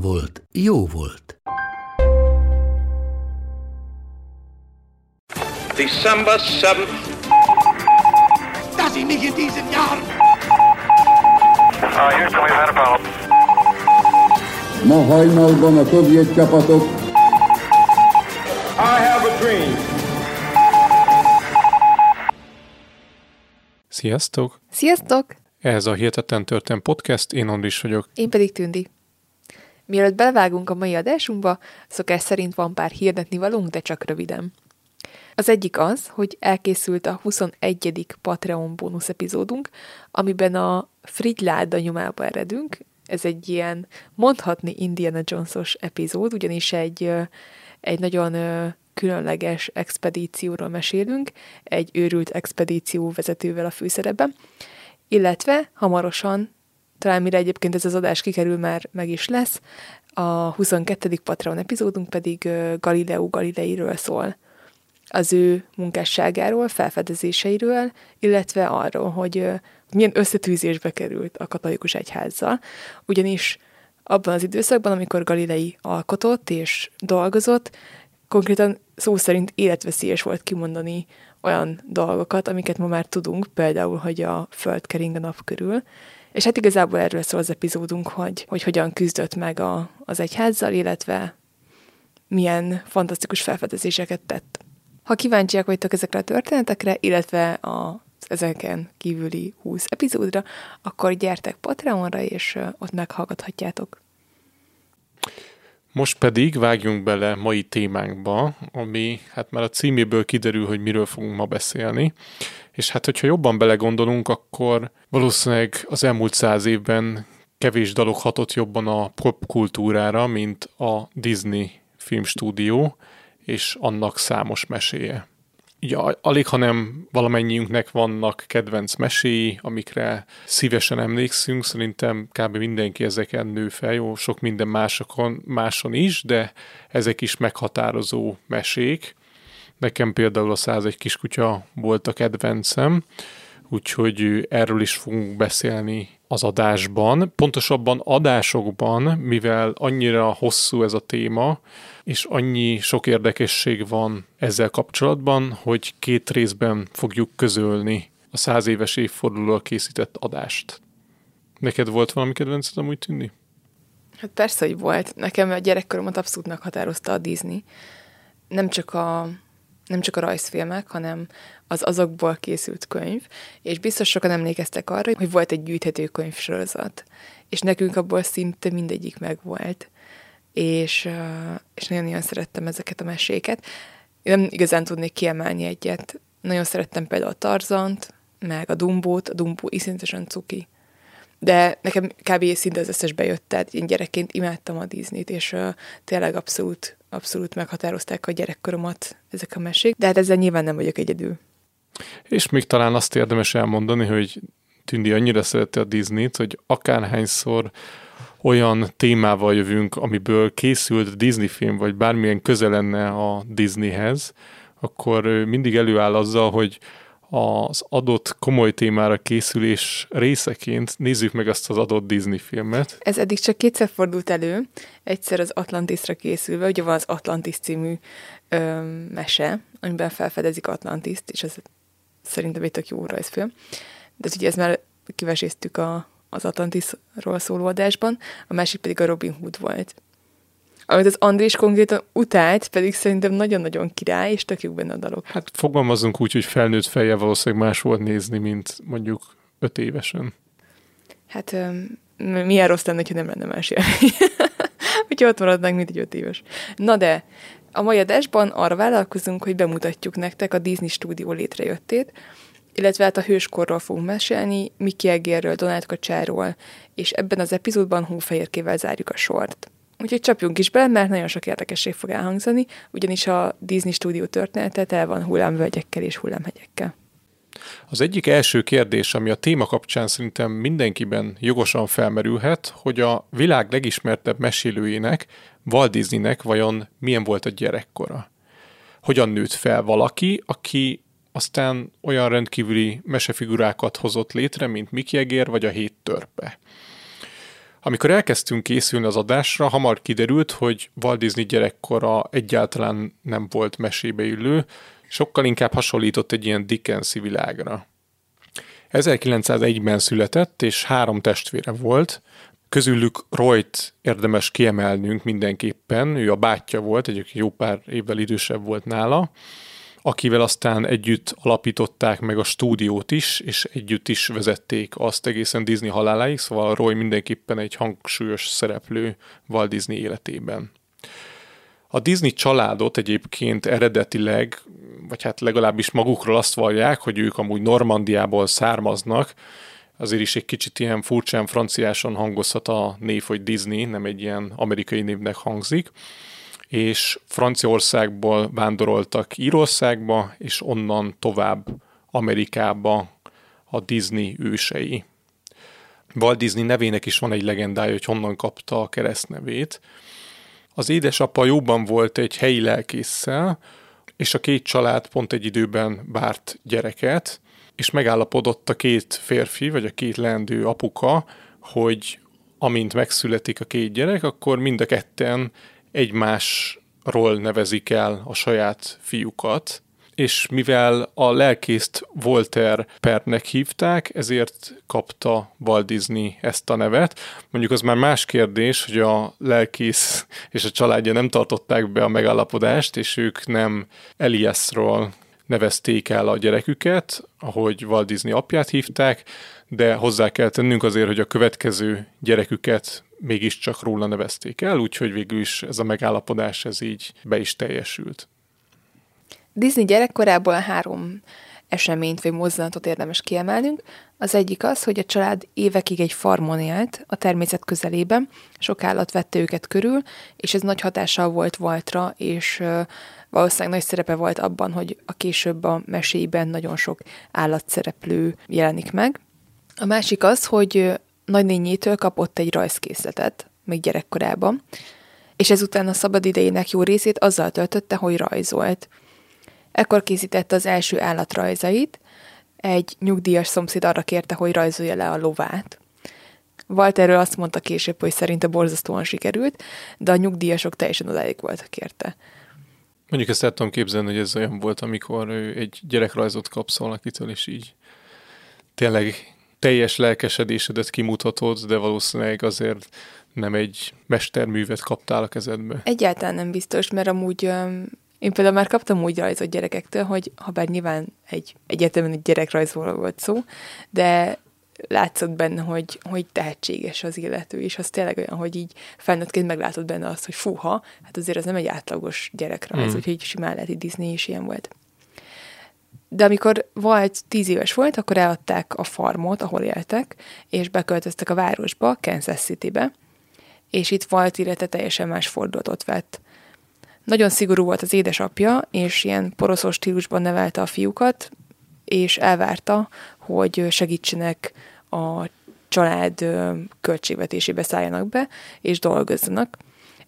volt, jó volt. December 7th, dass ich mich in diesem Jahr Uh. Ma hajnalban a szovjet csapatok I have a dream. Sziasztok! Sziasztok! Ez a Hihetetlen Történt Podcast, én Andris vagyok. Én pedig Tündi. Mielőtt belevágunk a mai adásunkba, szokás szerint van pár hirdetni valunk, de csak röviden. Az egyik az, hogy elkészült a 21. Patreon bónusz epizódunk, amiben a Frigyláda nyomába eredünk. Ez egy ilyen mondhatni Indiana Jones-os epizód, ugyanis egy, egy nagyon különleges expedícióról mesélünk, egy őrült expedíció vezetővel a főszerepben, illetve hamarosan talán mire egyébként ez az adás kikerül, már meg is lesz. A 22. Patreon epizódunk pedig Galileo Galileiről szól. Az ő munkásságáról, felfedezéseiről, illetve arról, hogy milyen összetűzésbe került a katolikus egyházzal. Ugyanis abban az időszakban, amikor Galilei alkotott és dolgozott, konkrétan szó szerint életveszélyes volt kimondani olyan dolgokat, amiket ma már tudunk, például, hogy a Föld kering a nap körül, és hát igazából erről szól az epizódunk, hogy, hogy hogyan küzdött meg a, az egyházzal, illetve milyen fantasztikus felfedezéseket tett. Ha kíváncsiak vagytok ezekre a történetekre, illetve a ezeken kívüli 20 epizódra, akkor gyertek Patreonra, és ott meghallgathatjátok. Most pedig vágjunk bele mai témánkba, ami hát már a címéből kiderül, hogy miről fogunk ma beszélni. És hát, hogyha jobban belegondolunk, akkor valószínűleg az elmúlt száz évben kevés dalok hatott jobban a popkultúrára, mint a Disney filmstúdió és annak számos meséje. Ugye alig, hanem valamennyiünknek vannak kedvenc meséi, amikre szívesen emlékszünk, szerintem kb. mindenki ezeken nő fel, jó, sok minden másokon, máson is, de ezek is meghatározó mesék. Nekem például a 101 kiskutya volt a kedvencem, úgyhogy erről is fogunk beszélni az adásban. Pontosabban adásokban, mivel annyira hosszú ez a téma, és annyi sok érdekesség van ezzel kapcsolatban, hogy két részben fogjuk közölni a száz éves évfordulóra készített adást. Neked volt valami kedvenced amúgy tűnni? Hát persze, hogy volt. Nekem a gyerekkoromat abszolút meghatározta a Disney. Nem csak a, nem csak a rajzfilmek, hanem az azokból készült könyv, és biztos sokan emlékeztek arra, hogy volt egy gyűjthető könyvsorozat, és nekünk abból szinte mindegyik megvolt. És, és nagyon-nagyon szerettem ezeket a meséket. Én nem igazán tudnék kiemelni egyet. Nagyon szerettem például a Tarzant, meg a Dumbót, a Dumbó iszonyatosan cuki. De nekem kb. szinte az összes bejött, tehát én gyerekként imádtam a Disney-t, és uh, tényleg abszolút, abszolút meghatározták a gyerekkoromat ezek a mesék, de hát ezzel nyilván nem vagyok egyedül. És még talán azt érdemes elmondani, hogy Tündi annyira szerette a Disney-t, hogy akárhányszor olyan témával jövünk, amiből készült Disney film, vagy bármilyen köze lenne a Disneyhez, akkor mindig előáll azzal, hogy az adott komoly témára készülés részeként nézzük meg azt az adott Disney filmet. Ez eddig csak kétszer fordult elő, egyszer az Atlantisra készülve, ugye van az Atlantis című ö, mese, amiben felfedezik Atlantiszt, és az szerintem egy tök jó rajzfilm. De ugye ez már kiveséztük a, az Atlantisról szóló adásban, a másik pedig a Robin Hood volt. Amit az Andrés konkrétan utált, pedig szerintem nagyon-nagyon király, és tök jók benne a dalok. Hát fogalmazunk úgy, hogy felnőtt fejjel valószínűleg más volt nézni, mint mondjuk öt évesen. Hát milyen rossz lenne, ha nem lenne más élmény. Hogyha ott maradnánk, mint egy öt éves. Na de, a mai adásban arra vállalkozunk, hogy bemutatjuk nektek a Disney stúdió létrejöttét, illetve hát a hőskorról fogunk mesélni, Mickey Egérről, Donald Kacsáról, és ebben az epizódban hófehérkével zárjuk a sort. Úgyhogy csapjunk is bele, mert nagyon sok érdekesség fog elhangzani, ugyanis a Disney stúdió története el van hullámvölgyekkel és hullámhegyekkel. Az egyik első kérdés, ami a téma kapcsán szerintem mindenkiben jogosan felmerülhet, hogy a világ legismertebb mesélőjének, Walt Disneynek vajon milyen volt a gyerekkora. Hogyan nőtt fel valaki, aki aztán olyan rendkívüli mesefigurákat hozott létre, mint Mickey Egér vagy a Hét Törpe. Amikor elkezdtünk készülni az adásra, hamar kiderült, hogy Walt Disney gyerekkora egyáltalán nem volt mesébe illő, sokkal inkább hasonlított egy ilyen Dickensi világra. 1901-ben született, és három testvére volt, közülük Royt érdemes kiemelnünk mindenképpen, ő a bátyja volt, egy jó pár évvel idősebb volt nála, akivel aztán együtt alapították meg a stúdiót is, és együtt is vezették azt egészen Disney haláláig, szóval Roy mindenképpen egy hangsúlyos szereplő Walt Disney életében. A Disney családot egyébként eredetileg, vagy hát legalábbis magukról azt vallják, hogy ők amúgy Normandiából származnak, azért is egy kicsit ilyen furcsán franciáson hangozhat a név, hogy Disney, nem egy ilyen amerikai névnek hangzik és Franciaországból vándoroltak Írországba, és onnan tovább Amerikába a Disney ősei. Walt Disney nevének is van egy legendája, hogy honnan kapta a keresztnevét. Az édesapa jóban volt egy helyi lelkésszel, és a két család pont egy időben várt gyereket, és megállapodott a két férfi, vagy a két leendő apuka, hogy amint megszületik a két gyerek, akkor mind a ketten egymásról nevezik el a saját fiúkat, és mivel a lelkészt Voltaire pernek hívták, ezért kapta Walt Disney ezt a nevet. Mondjuk az már más kérdés, hogy a lelkész és a családja nem tartották be a megállapodást, és ők nem Eliasról nevezték el a gyereküket, ahogy Walt Disney apját hívták, de hozzá kell tennünk azért, hogy a következő gyereküket mégiscsak róla nevezték el, úgyhogy végül is ez a megállapodás ez így be is teljesült. Disney gyerekkorából három eseményt vagy mozdulatot érdemes kiemelnünk. Az egyik az, hogy a család évekig egy farmon élt, a természet közelében, sok állat vette őket körül, és ez nagy hatással volt Waltra, és valószínűleg nagy szerepe volt abban, hogy a később a meséiben nagyon sok állatszereplő jelenik meg. A másik az, hogy nagynényétől kapott egy rajzkészletet, még gyerekkorában, és ezután a szabadidejének jó részét azzal töltötte, hogy rajzolt. Ekkor készítette az első állatrajzait, egy nyugdíjas szomszéd arra kérte, hogy rajzolja le a lovát. Walterről azt mondta később, hogy szerinte borzasztóan sikerült, de a nyugdíjasok teljesen odáig voltak érte. Mondjuk ezt el tudom képzelni, hogy ez olyan volt, amikor egy gyerekrajzot kapsz valakitől, és így tényleg teljes lelkesedésedet kimutatod, de valószínűleg azért nem egy mesterművet kaptál a kezedbe. Egyáltalán nem biztos, mert amúgy én például már kaptam úgy rajzot gyerekektől, hogy ha bár nyilván egy egyetemen egy gyerekrajzról volt szó, de látszott benne, hogy, hogy tehetséges az illető, és az tényleg olyan, hogy így felnőttként meglátod benne azt, hogy fuha, hát azért ez nem egy átlagos gyerekrajz, mm. úgyhogy simán lehet, hogy Disney is ilyen volt. De amikor volt tíz éves volt, akkor eladták a farmot, ahol éltek, és beköltöztek a városba, Kansas City-be, és itt volt illetve teljesen más fordulatot vett. Nagyon szigorú volt az édesapja, és ilyen poroszos stílusban nevelte a fiúkat, és elvárta, hogy segítsenek a család költségvetésébe szálljanak be, és dolgozzanak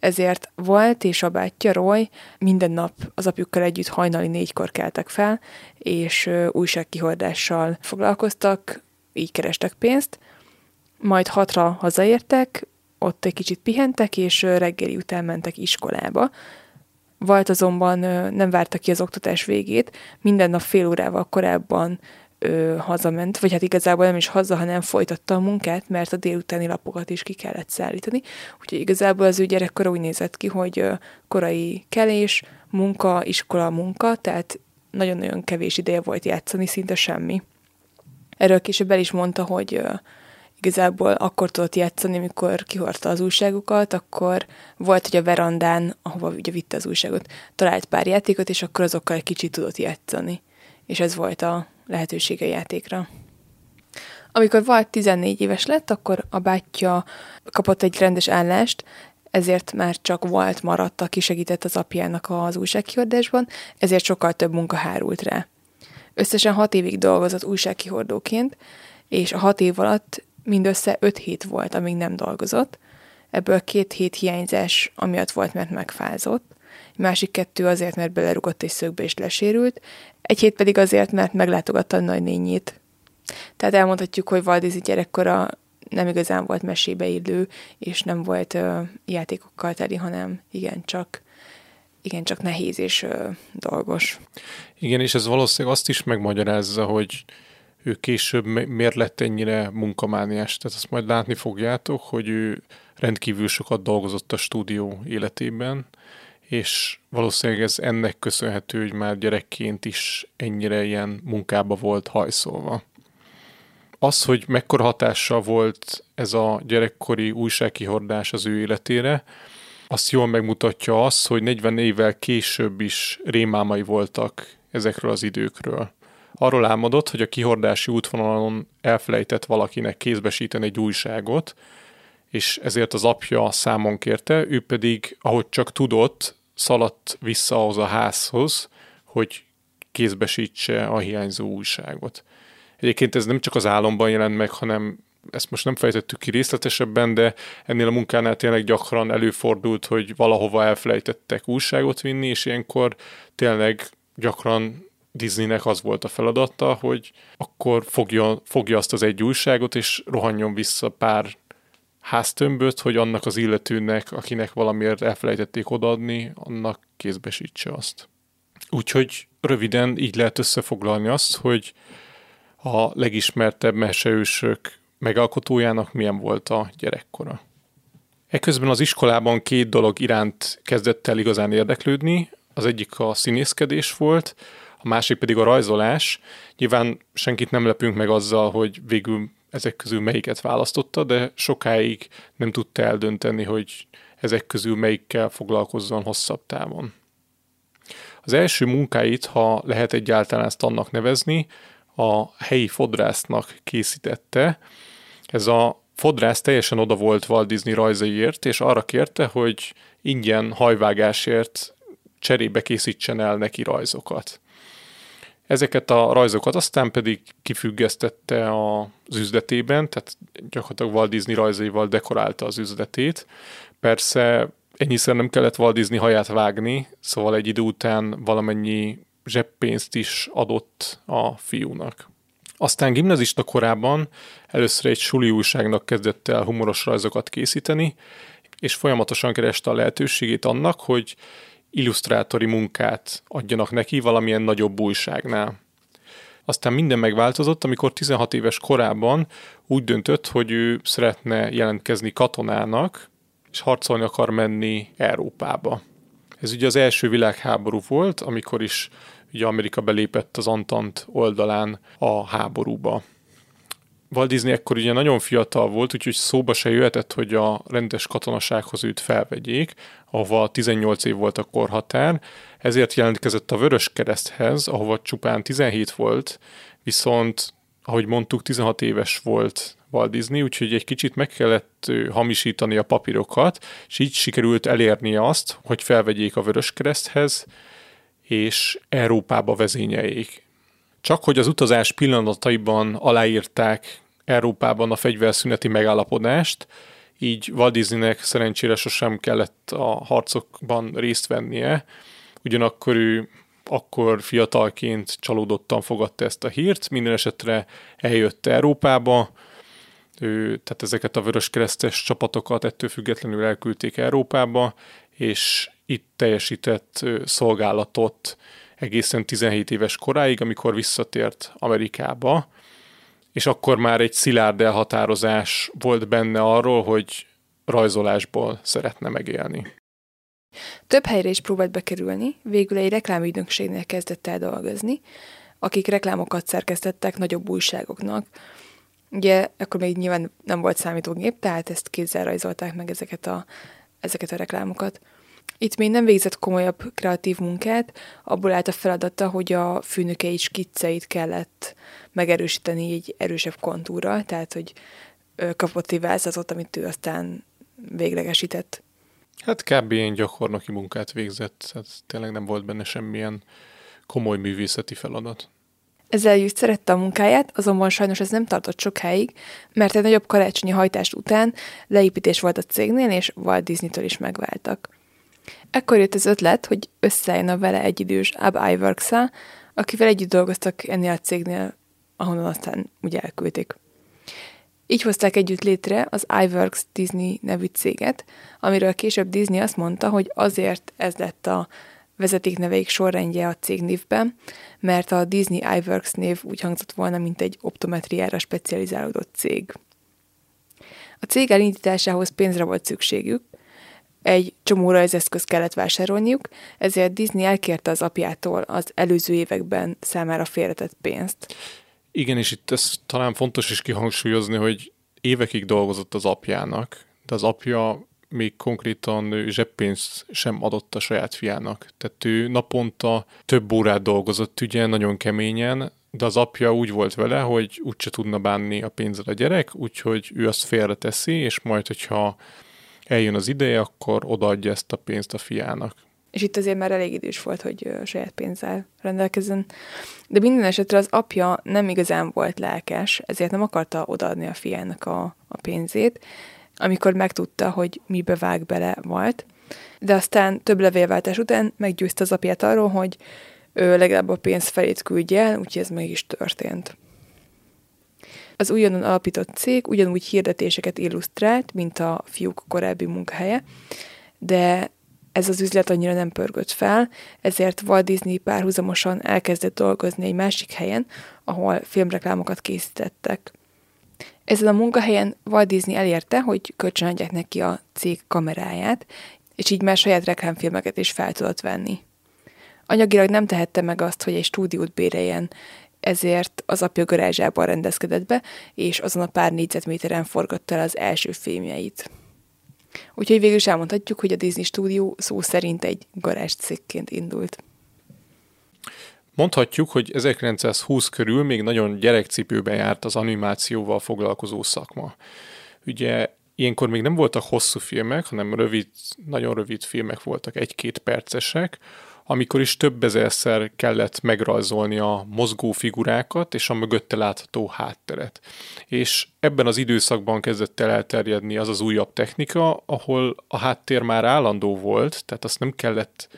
ezért volt és a bátyja Roy minden nap az apjukkal együtt hajnali négykor keltek fel, és újságkihordással foglalkoztak, így kerestek pénzt, majd hatra hazaértek, ott egy kicsit pihentek, és reggeli után mentek iskolába. Volt azonban nem várta ki az oktatás végét, minden nap fél órával korábban ö, hazament, vagy hát igazából nem is haza, hanem folytatta a munkát, mert a délutáni lapokat is ki kellett szállítani. Úgyhogy igazából az ő gyerekkora úgy nézett ki, hogy ö, korai kelés, munka, iskola, munka, tehát nagyon-nagyon kevés ideje volt játszani, szinte semmi. Erről később el is mondta, hogy ö, igazából akkor tudott játszani, amikor kihordta az újságokat, akkor volt, hogy a verandán, ahova ugye vitte az újságot, talált pár játékot, és akkor azokkal egy kicsit tudott játszani. És ez volt a, lehetősége játékra. Amikor Walt 14 éves lett, akkor a bátyja kapott egy rendes állást, ezért már csak Walt maradt, aki segített az apjának az újságkiordásban, ezért sokkal több munka hárult rá. Összesen hat évig dolgozott újságkihordóként, és a hat év alatt mindössze öt hét volt, amíg nem dolgozott. Ebből két hét hiányzás amiatt volt, mert megfázott, másik kettő azért, mert belerugott egy szögbe és lesérült, egy hét pedig azért, mert meglátogatta a nagynényét. Tehát elmondhatjuk, hogy Disney gyerekkora nem igazán volt mesébe illő, és nem volt ö, játékokkal teli, hanem igen, csak igen, csak nehéz és ö, dolgos. Igen, és ez valószínűleg azt is megmagyarázza, hogy ő később miért lett ennyire munkamániás. Tehát azt majd látni fogjátok, hogy ő rendkívül sokat dolgozott a stúdió életében, és valószínűleg ez ennek köszönhető, hogy már gyerekként is ennyire ilyen munkába volt hajszolva. Az, hogy mekkora hatással volt ez a gyerekkori újságkihordás az ő életére, azt jól megmutatja az, hogy 40 évvel később is rémámai voltak ezekről az időkről. Arról álmodott, hogy a kihordási útvonalon elfelejtett valakinek kézbesíteni egy újságot, és ezért az apja számon kérte, ő pedig, ahogy csak tudott, szaladt vissza ahhoz a házhoz, hogy kézbesítse a hiányzó újságot. Egyébként ez nem csak az álomban jelent meg, hanem ezt most nem fejtettük ki részletesebben, de ennél a munkánál tényleg gyakran előfordult, hogy valahova elfelejtettek újságot vinni, és ilyenkor tényleg gyakran Disneynek az volt a feladata, hogy akkor fogja, fogja azt az egy újságot, és rohanjon vissza pár háztömböt, hogy annak az illetőnek, akinek valamiért elfelejtették odaadni, annak kézbesítse azt. Úgyhogy röviden így lehet összefoglalni azt, hogy a legismertebb meseősök megalkotójának milyen volt a gyerekkora. Eközben az iskolában két dolog iránt kezdett el igazán érdeklődni, az egyik a színészkedés volt, a másik pedig a rajzolás. Nyilván senkit nem lepünk meg azzal, hogy végül ezek közül melyiket választotta, de sokáig nem tudta eldönteni, hogy ezek közül melyikkel foglalkozzon hosszabb távon. Az első munkáit, ha lehet egyáltalán ezt annak nevezni, a helyi fodrásznak készítette. Ez a fodrász teljesen oda volt Walt Disney rajzaiért, és arra kérte, hogy ingyen hajvágásért cserébe készítsen el neki rajzokat. Ezeket a rajzokat aztán pedig kifüggesztette az üzletében, tehát gyakorlatilag Walt Disney rajzaival dekorálta az üzletét. Persze ennyiszer nem kellett Walt Disney haját vágni, szóval egy idő után valamennyi zseppénzt is adott a fiúnak. Aztán gimnazista korában először egy suli újságnak kezdett el humoros rajzokat készíteni, és folyamatosan kereste a lehetőségét annak, hogy illusztrátori munkát adjanak neki valamilyen nagyobb újságnál. Aztán minden megváltozott, amikor 16 éves korában úgy döntött, hogy ő szeretne jelentkezni katonának, és harcolni akar menni Európába. Ez ugye az első világháború volt, amikor is ugye Amerika belépett az Antant oldalán a háborúba. Walt Disney ekkor ugye nagyon fiatal volt, úgyhogy szóba se jöhetett, hogy a rendes katonasághoz őt felvegyék, ahova 18 év volt a korhatár, ezért jelentkezett a Vörös Kereszthez, ahova csupán 17 volt, viszont, ahogy mondtuk, 16 éves volt Walt Disney, úgyhogy egy kicsit meg kellett hamisítani a papírokat, és így sikerült elérni azt, hogy felvegyék a Vörös Kereszthez, és Európába vezényeljék. Csak hogy az utazás pillanataiban aláírták Európában a fegyverszüneti megállapodást, így Disneynek szerencsére sosem kellett a harcokban részt vennie, ugyanakkor ő akkor fiatalként csalódottan fogadta ezt a hírt, minden esetre eljött Európába, ő, tehát ezeket a vöröskeresztes csapatokat ettől függetlenül elküldték Európába, és itt teljesített szolgálatot egészen 17 éves koráig, amikor visszatért Amerikába, és akkor már egy szilárd elhatározás volt benne arról, hogy rajzolásból szeretne megélni. Több helyre is próbált bekerülni, végül egy reklámügynökségnél kezdett el dolgozni, akik reklámokat szerkesztettek nagyobb újságoknak. Ugye akkor még nyilván nem volt számítógép, tehát ezt kézzel rajzolták meg ezeket a, ezeket a reklámokat. Itt még nem végzett komolyabb kreatív munkát, abból állt a feladata, hogy a főnökei skicceit kellett megerősíteni egy erősebb kontúra, tehát hogy kapott egy vázatot, amit ő aztán véglegesített. Hát kb. ilyen gyakornoki munkát végzett, tehát tényleg nem volt benne semmilyen komoly művészeti feladat. Ezzel Jüst szerette a munkáját, azonban sajnos ez nem tartott sokáig, mert egy nagyobb karácsonyi hajtást után leépítés volt a cégnél, és Walt Disney-től is megváltak. Ekkor jött az ötlet, hogy összejön a vele egyidős Ab iwerks akivel együtt dolgoztak ennél a cégnél, ahonnan aztán ugye elküldték. Így hozták együtt létre az iWorks Disney nevű céget, amiről később Disney azt mondta, hogy azért ez lett a vezetékneveik sorrendje a cégnévben, mert a Disney iWorks név úgy hangzott volna, mint egy optometriára specializálódott cég. A cég elindításához pénzre volt szükségük, egy csomó rajzeszköz kellett vásárolniuk, ezért Disney elkérte az apjától az előző években számára félretett pénzt. Igen, és itt ez talán fontos is kihangsúlyozni, hogy évekig dolgozott az apjának, de az apja még konkrétan zseppénzt sem adott a saját fiának. Tehát ő naponta több órát dolgozott, ugye nagyon keményen, de az apja úgy volt vele, hogy úgyse tudna bánni a pénzzel a gyerek, úgyhogy ő azt félreteszi, és majd, hogyha eljön az ideje, akkor odaadja ezt a pénzt a fiának. És itt azért már elég idős volt, hogy saját pénzzel rendelkezzen. De minden esetre az apja nem igazán volt lelkes, ezért nem akarta odaadni a fiának a, a pénzét, amikor megtudta, hogy mibe vág bele volt. De aztán több levélváltás után meggyőzte az apját arról, hogy ő legalább a pénz felét küldje úgyhogy ez meg is történt. Az újonnan alapított cég ugyanúgy hirdetéseket illusztrált, mint a fiúk korábbi munkahelye, de ez az üzlet annyira nem pörgött fel, ezért Walt Disney párhuzamosan elkezdett dolgozni egy másik helyen, ahol filmreklámokat készítettek. Ezen a munkahelyen Walt Disney elérte, hogy kölcsönadják neki a cég kameráját, és így már saját reklámfilmeket is fel tudott venni. Anyagilag nem tehette meg azt, hogy egy stúdiót béreljen, ezért az apja garázsában rendezkedett be, és azon a pár négyzetméteren forgatta el az első filmjeit. Úgyhogy végül is elmondhatjuk, hogy a Disney stúdió szó szerint egy garázs cégként indult. Mondhatjuk, hogy 1920 körül még nagyon gyerekcipőben járt az animációval foglalkozó szakma. Ugye ilyenkor még nem voltak hosszú filmek, hanem rövid, nagyon rövid filmek voltak, egy-két percesek, amikor is több ezerszer kellett megrajzolni a mozgó figurákat és a mögötte látható hátteret. És ebben az időszakban kezdett el elterjedni az az újabb technika, ahol a háttér már állandó volt, tehát azt nem kellett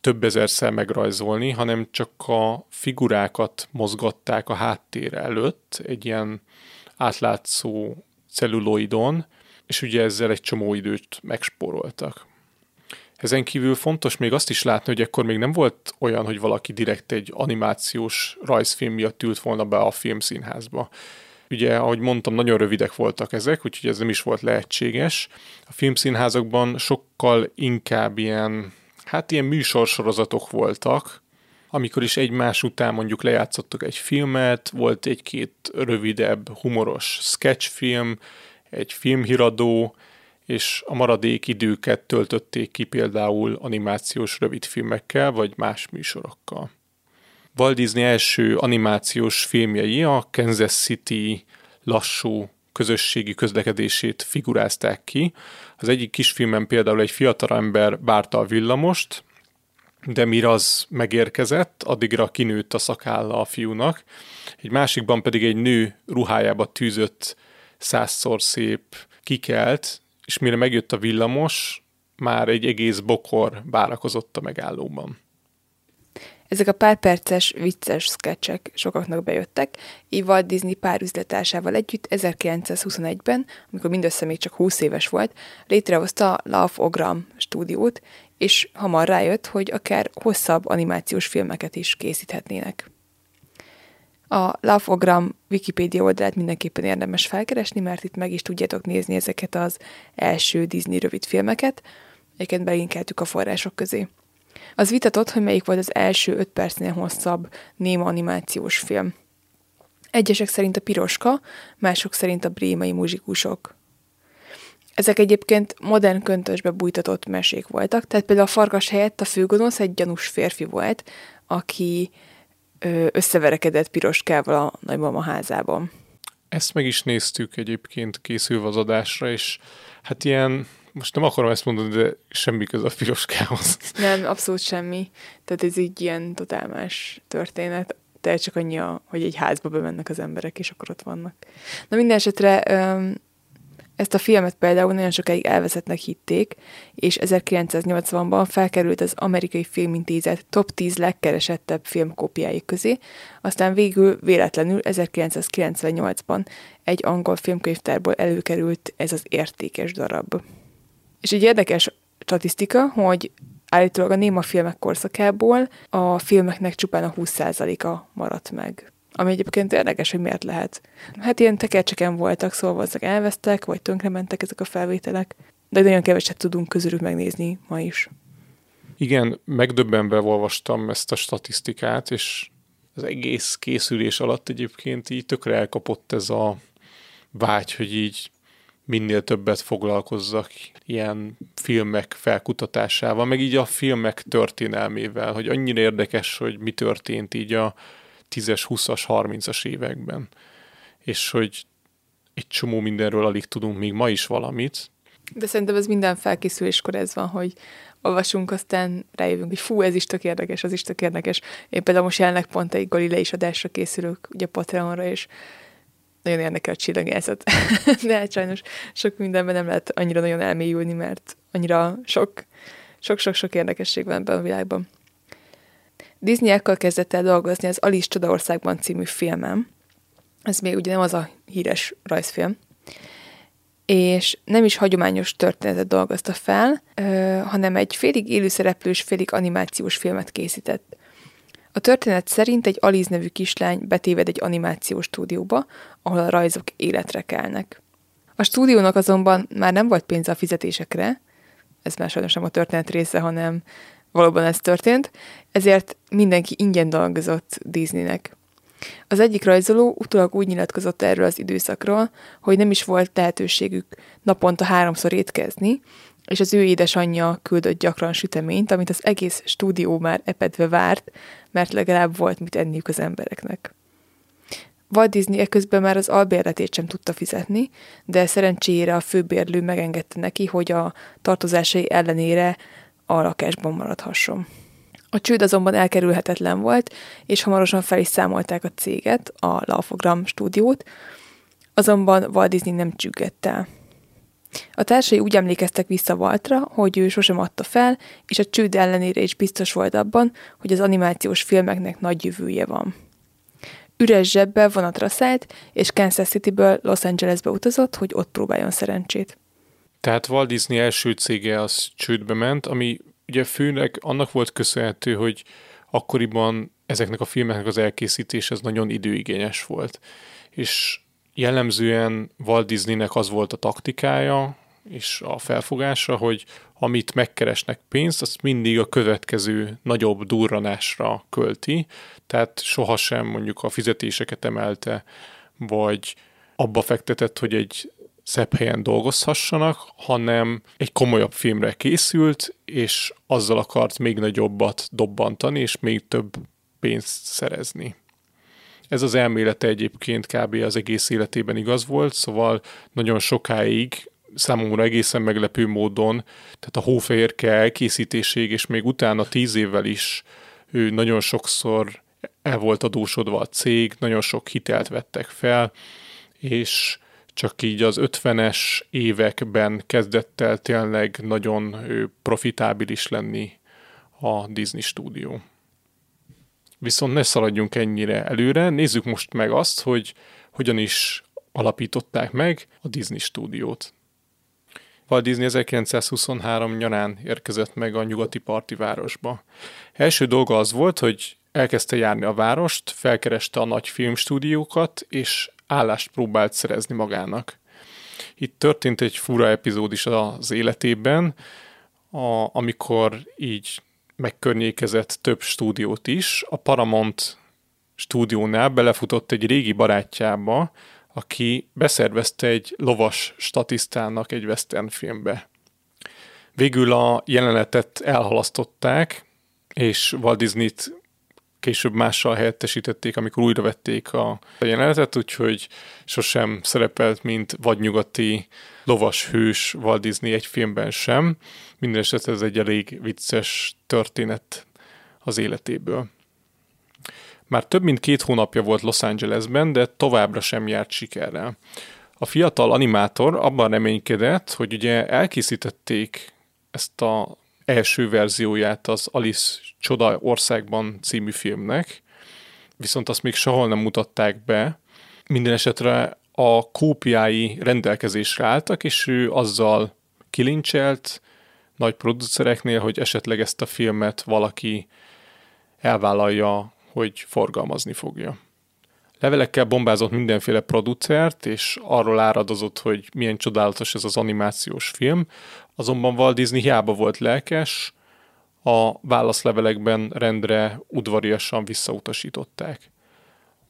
több ezerszer megrajzolni, hanem csak a figurákat mozgatták a háttér előtt egy ilyen átlátszó celluloidon, és ugye ezzel egy csomó időt megspóroltak. Ezen kívül fontos még azt is látni, hogy ekkor még nem volt olyan, hogy valaki direkt egy animációs rajzfilm miatt ült volna be a filmszínházba. Ugye, ahogy mondtam, nagyon rövidek voltak ezek, úgyhogy ez nem is volt lehetséges. A filmszínházakban sokkal inkább ilyen, hát ilyen műsorsorozatok voltak, amikor is egymás után mondjuk lejátszottak egy filmet, volt egy-két rövidebb, humoros sketchfilm, egy filmhíradó, és a maradék időket töltötték ki például animációs rövidfilmekkel vagy más műsorokkal. Walt Disney első animációs filmjei a Kansas City lassú közösségi közlekedését figurázták ki. Az egyik kisfilmen például egy fiatal ember bárta a villamost, de mire az megérkezett, addigra kinőtt a szakálla a fiúnak. Egy másikban pedig egy nő ruhájába tűzött százszor szép kikelt, és mire megjött a villamos, már egy egész bokor várakozott a megállóban. Ezek a pár perces, vicces sketchek sokaknak bejöttek, így Walt Disney pár üzletársával együtt 1921-ben, amikor mindössze még csak 20 éves volt, létrehozta a Love Ogram stúdiót, és hamar rájött, hogy akár hosszabb animációs filmeket is készíthetnének. A Lafogram Wikipédia oldalát mindenképpen érdemes felkeresni, mert itt meg is tudjátok nézni ezeket az első Disney rövidfilmeket, egyébként belinkeltük a források közé. Az vitatott, hogy melyik volt az első 5 percnél hosszabb néma animációs film. Egyesek szerint a Piroska, mások szerint a Brémai muzsikusok. Ezek egyébként modern köntösbe bújtatott mesék voltak, tehát például a farkas helyett a főgonosz egy gyanús férfi volt, aki összeverekedett piroskával a nagymama házában. Ezt meg is néztük egyébként készülve az adásra, és hát ilyen, most nem akarom ezt mondani, de semmi köze a piroskához. Nem, abszolút semmi. Tehát ez így ilyen totál más történet. De csak annyi, hogy egy házba bemennek az emberek, és akkor ott vannak. Na minden esetre ezt a filmet például nagyon sokáig elveszettnek hitték, és 1980-ban felkerült az amerikai filmintézet top 10 legkeresettebb filmkópiái közé, aztán végül véletlenül 1998-ban egy angol filmkönyvtárból előkerült ez az értékes darab. És egy érdekes statisztika, hogy állítólag a néma filmek korszakából a filmeknek csupán a 20%-a maradt meg. Ami egyébként érdekes, hogy miért lehet. Hát ilyen tekercseken voltak, szóval valószínűleg elvesztek, vagy tönkrementek ezek a felvételek, de nagyon keveset tudunk közülük megnézni ma is. Igen, megdöbbenve olvastam ezt a statisztikát, és az egész készülés alatt egyébként így tökre elkapott ez a vágy, hogy így minél többet foglalkozzak ilyen filmek felkutatásával, meg így a filmek történelmével, hogy annyira érdekes, hogy mi történt így a 10-es, 20-as, 30-as években. És hogy egy csomó mindenről alig tudunk még ma is valamit. De szerintem ez minden felkészüléskor ez van, hogy olvasunk, aztán rájövünk, hogy fú, ez is tök érdekes, az is tök érdekes. Én például most jelenleg pont egy Galileis adásra készülök, ugye Patreonra, és nagyon érdekel a csillagászat. De hát sajnos sok mindenben nem lehet annyira nagyon elmélyülni, mert annyira sok, sok-sok-sok érdekesség van ebben a világban. Disney ekkor kezdett el dolgozni az Alice Csodaországban című filmem. Ez még ugye nem az a híres rajzfilm. És nem is hagyományos történetet dolgozta fel, hanem egy félig élőszereplős, félig animációs filmet készített. A történet szerint egy Aliz nevű kislány betéved egy animációs stúdióba, ahol a rajzok életre kelnek. A stúdiónak azonban már nem volt pénze a fizetésekre, ez már sajnos nem a történet része, hanem valóban ez történt, ezért mindenki ingyen dolgozott Disneynek. Az egyik rajzoló utólag úgy nyilatkozott erről az időszakról, hogy nem is volt lehetőségük naponta háromszor étkezni, és az ő édesanyja küldött gyakran süteményt, amit az egész stúdió már epedve várt, mert legalább volt mit enniük az embereknek. Walt Disney eközben már az albérletét sem tudta fizetni, de szerencsére a főbérlő megengedte neki, hogy a tartozásai ellenére a lakásban maradhasson. A csőd azonban elkerülhetetlen volt, és hamarosan fel is számolták a céget, a Laufogram stúdiót, azonban Walt Disney nem csüggett el. A társai úgy emlékeztek vissza Waltra, hogy ő sosem adta fel, és a csőd ellenére is biztos volt abban, hogy az animációs filmeknek nagy jövője van. Üres zsebbel vonatra szállt, és Kansas Cityből Los Angelesbe utazott, hogy ott próbáljon szerencsét. Tehát Walt Disney első cége az csődbe ment, ami ugye főleg annak volt köszönhető, hogy akkoriban ezeknek a filmeknek az elkészítése az nagyon időigényes volt. És jellemzően Walt Disneynek az volt a taktikája és a felfogása, hogy amit megkeresnek pénzt, azt mindig a következő nagyobb durranásra költi, tehát sohasem mondjuk a fizetéseket emelte, vagy abba fektetett, hogy egy szebb helyen dolgozhassanak, hanem egy komolyabb filmre készült, és azzal akart még nagyobbat dobbantani, és még több pénzt szerezni. Ez az elmélete egyébként kb. az egész életében igaz volt, szóval nagyon sokáig számomra egészen meglepő módon, tehát a hófehérke elkészítéséig, és még utána tíz évvel is ő nagyon sokszor el volt adósodva a cég, nagyon sok hitelt vettek fel, és csak így az 50-es években kezdett el tényleg nagyon profitábilis lenni a Disney stúdió. Viszont ne szaladjunk ennyire előre, nézzük most meg azt, hogy hogyan is alapították meg a Disney stúdiót. Walt Disney 1923 nyarán érkezett meg a nyugati parti városba. Első dolga az volt, hogy elkezdte járni a várost, felkereste a nagy filmstúdiókat, és állást próbált szerezni magának. Itt történt egy fura epizód is az életében, a, amikor így megkörnyékezett több stúdiót is. A Paramount stúdiónál belefutott egy régi barátjába, aki beszervezte egy lovas statisztának egy western filmbe. Végül a jelenetet elhalasztották, és Walt Disney-t később mással helyettesítették, amikor újra vették a jelenetet, úgyhogy sosem szerepelt, mint vadnyugati lovas hős Walt Disney egy filmben sem. Mindenesetre ez egy elég vicces történet az életéből. Már több mint két hónapja volt Los Angelesben, de továbbra sem járt sikerrel. A fiatal animátor abban reménykedett, hogy ugye elkészítették ezt a első verzióját az Alice Csoda országban című filmnek, viszont azt még sehol nem mutatták be. Minden esetre a kópiái rendelkezésre álltak, és ő azzal kilincselt nagy producereknél, hogy esetleg ezt a filmet valaki elvállalja, hogy forgalmazni fogja. Levelekkel bombázott mindenféle producert, és arról áradozott, hogy milyen csodálatos ez az animációs film, azonban Walt Disney hiába volt lelkes, a válaszlevelekben rendre udvariasan visszautasították.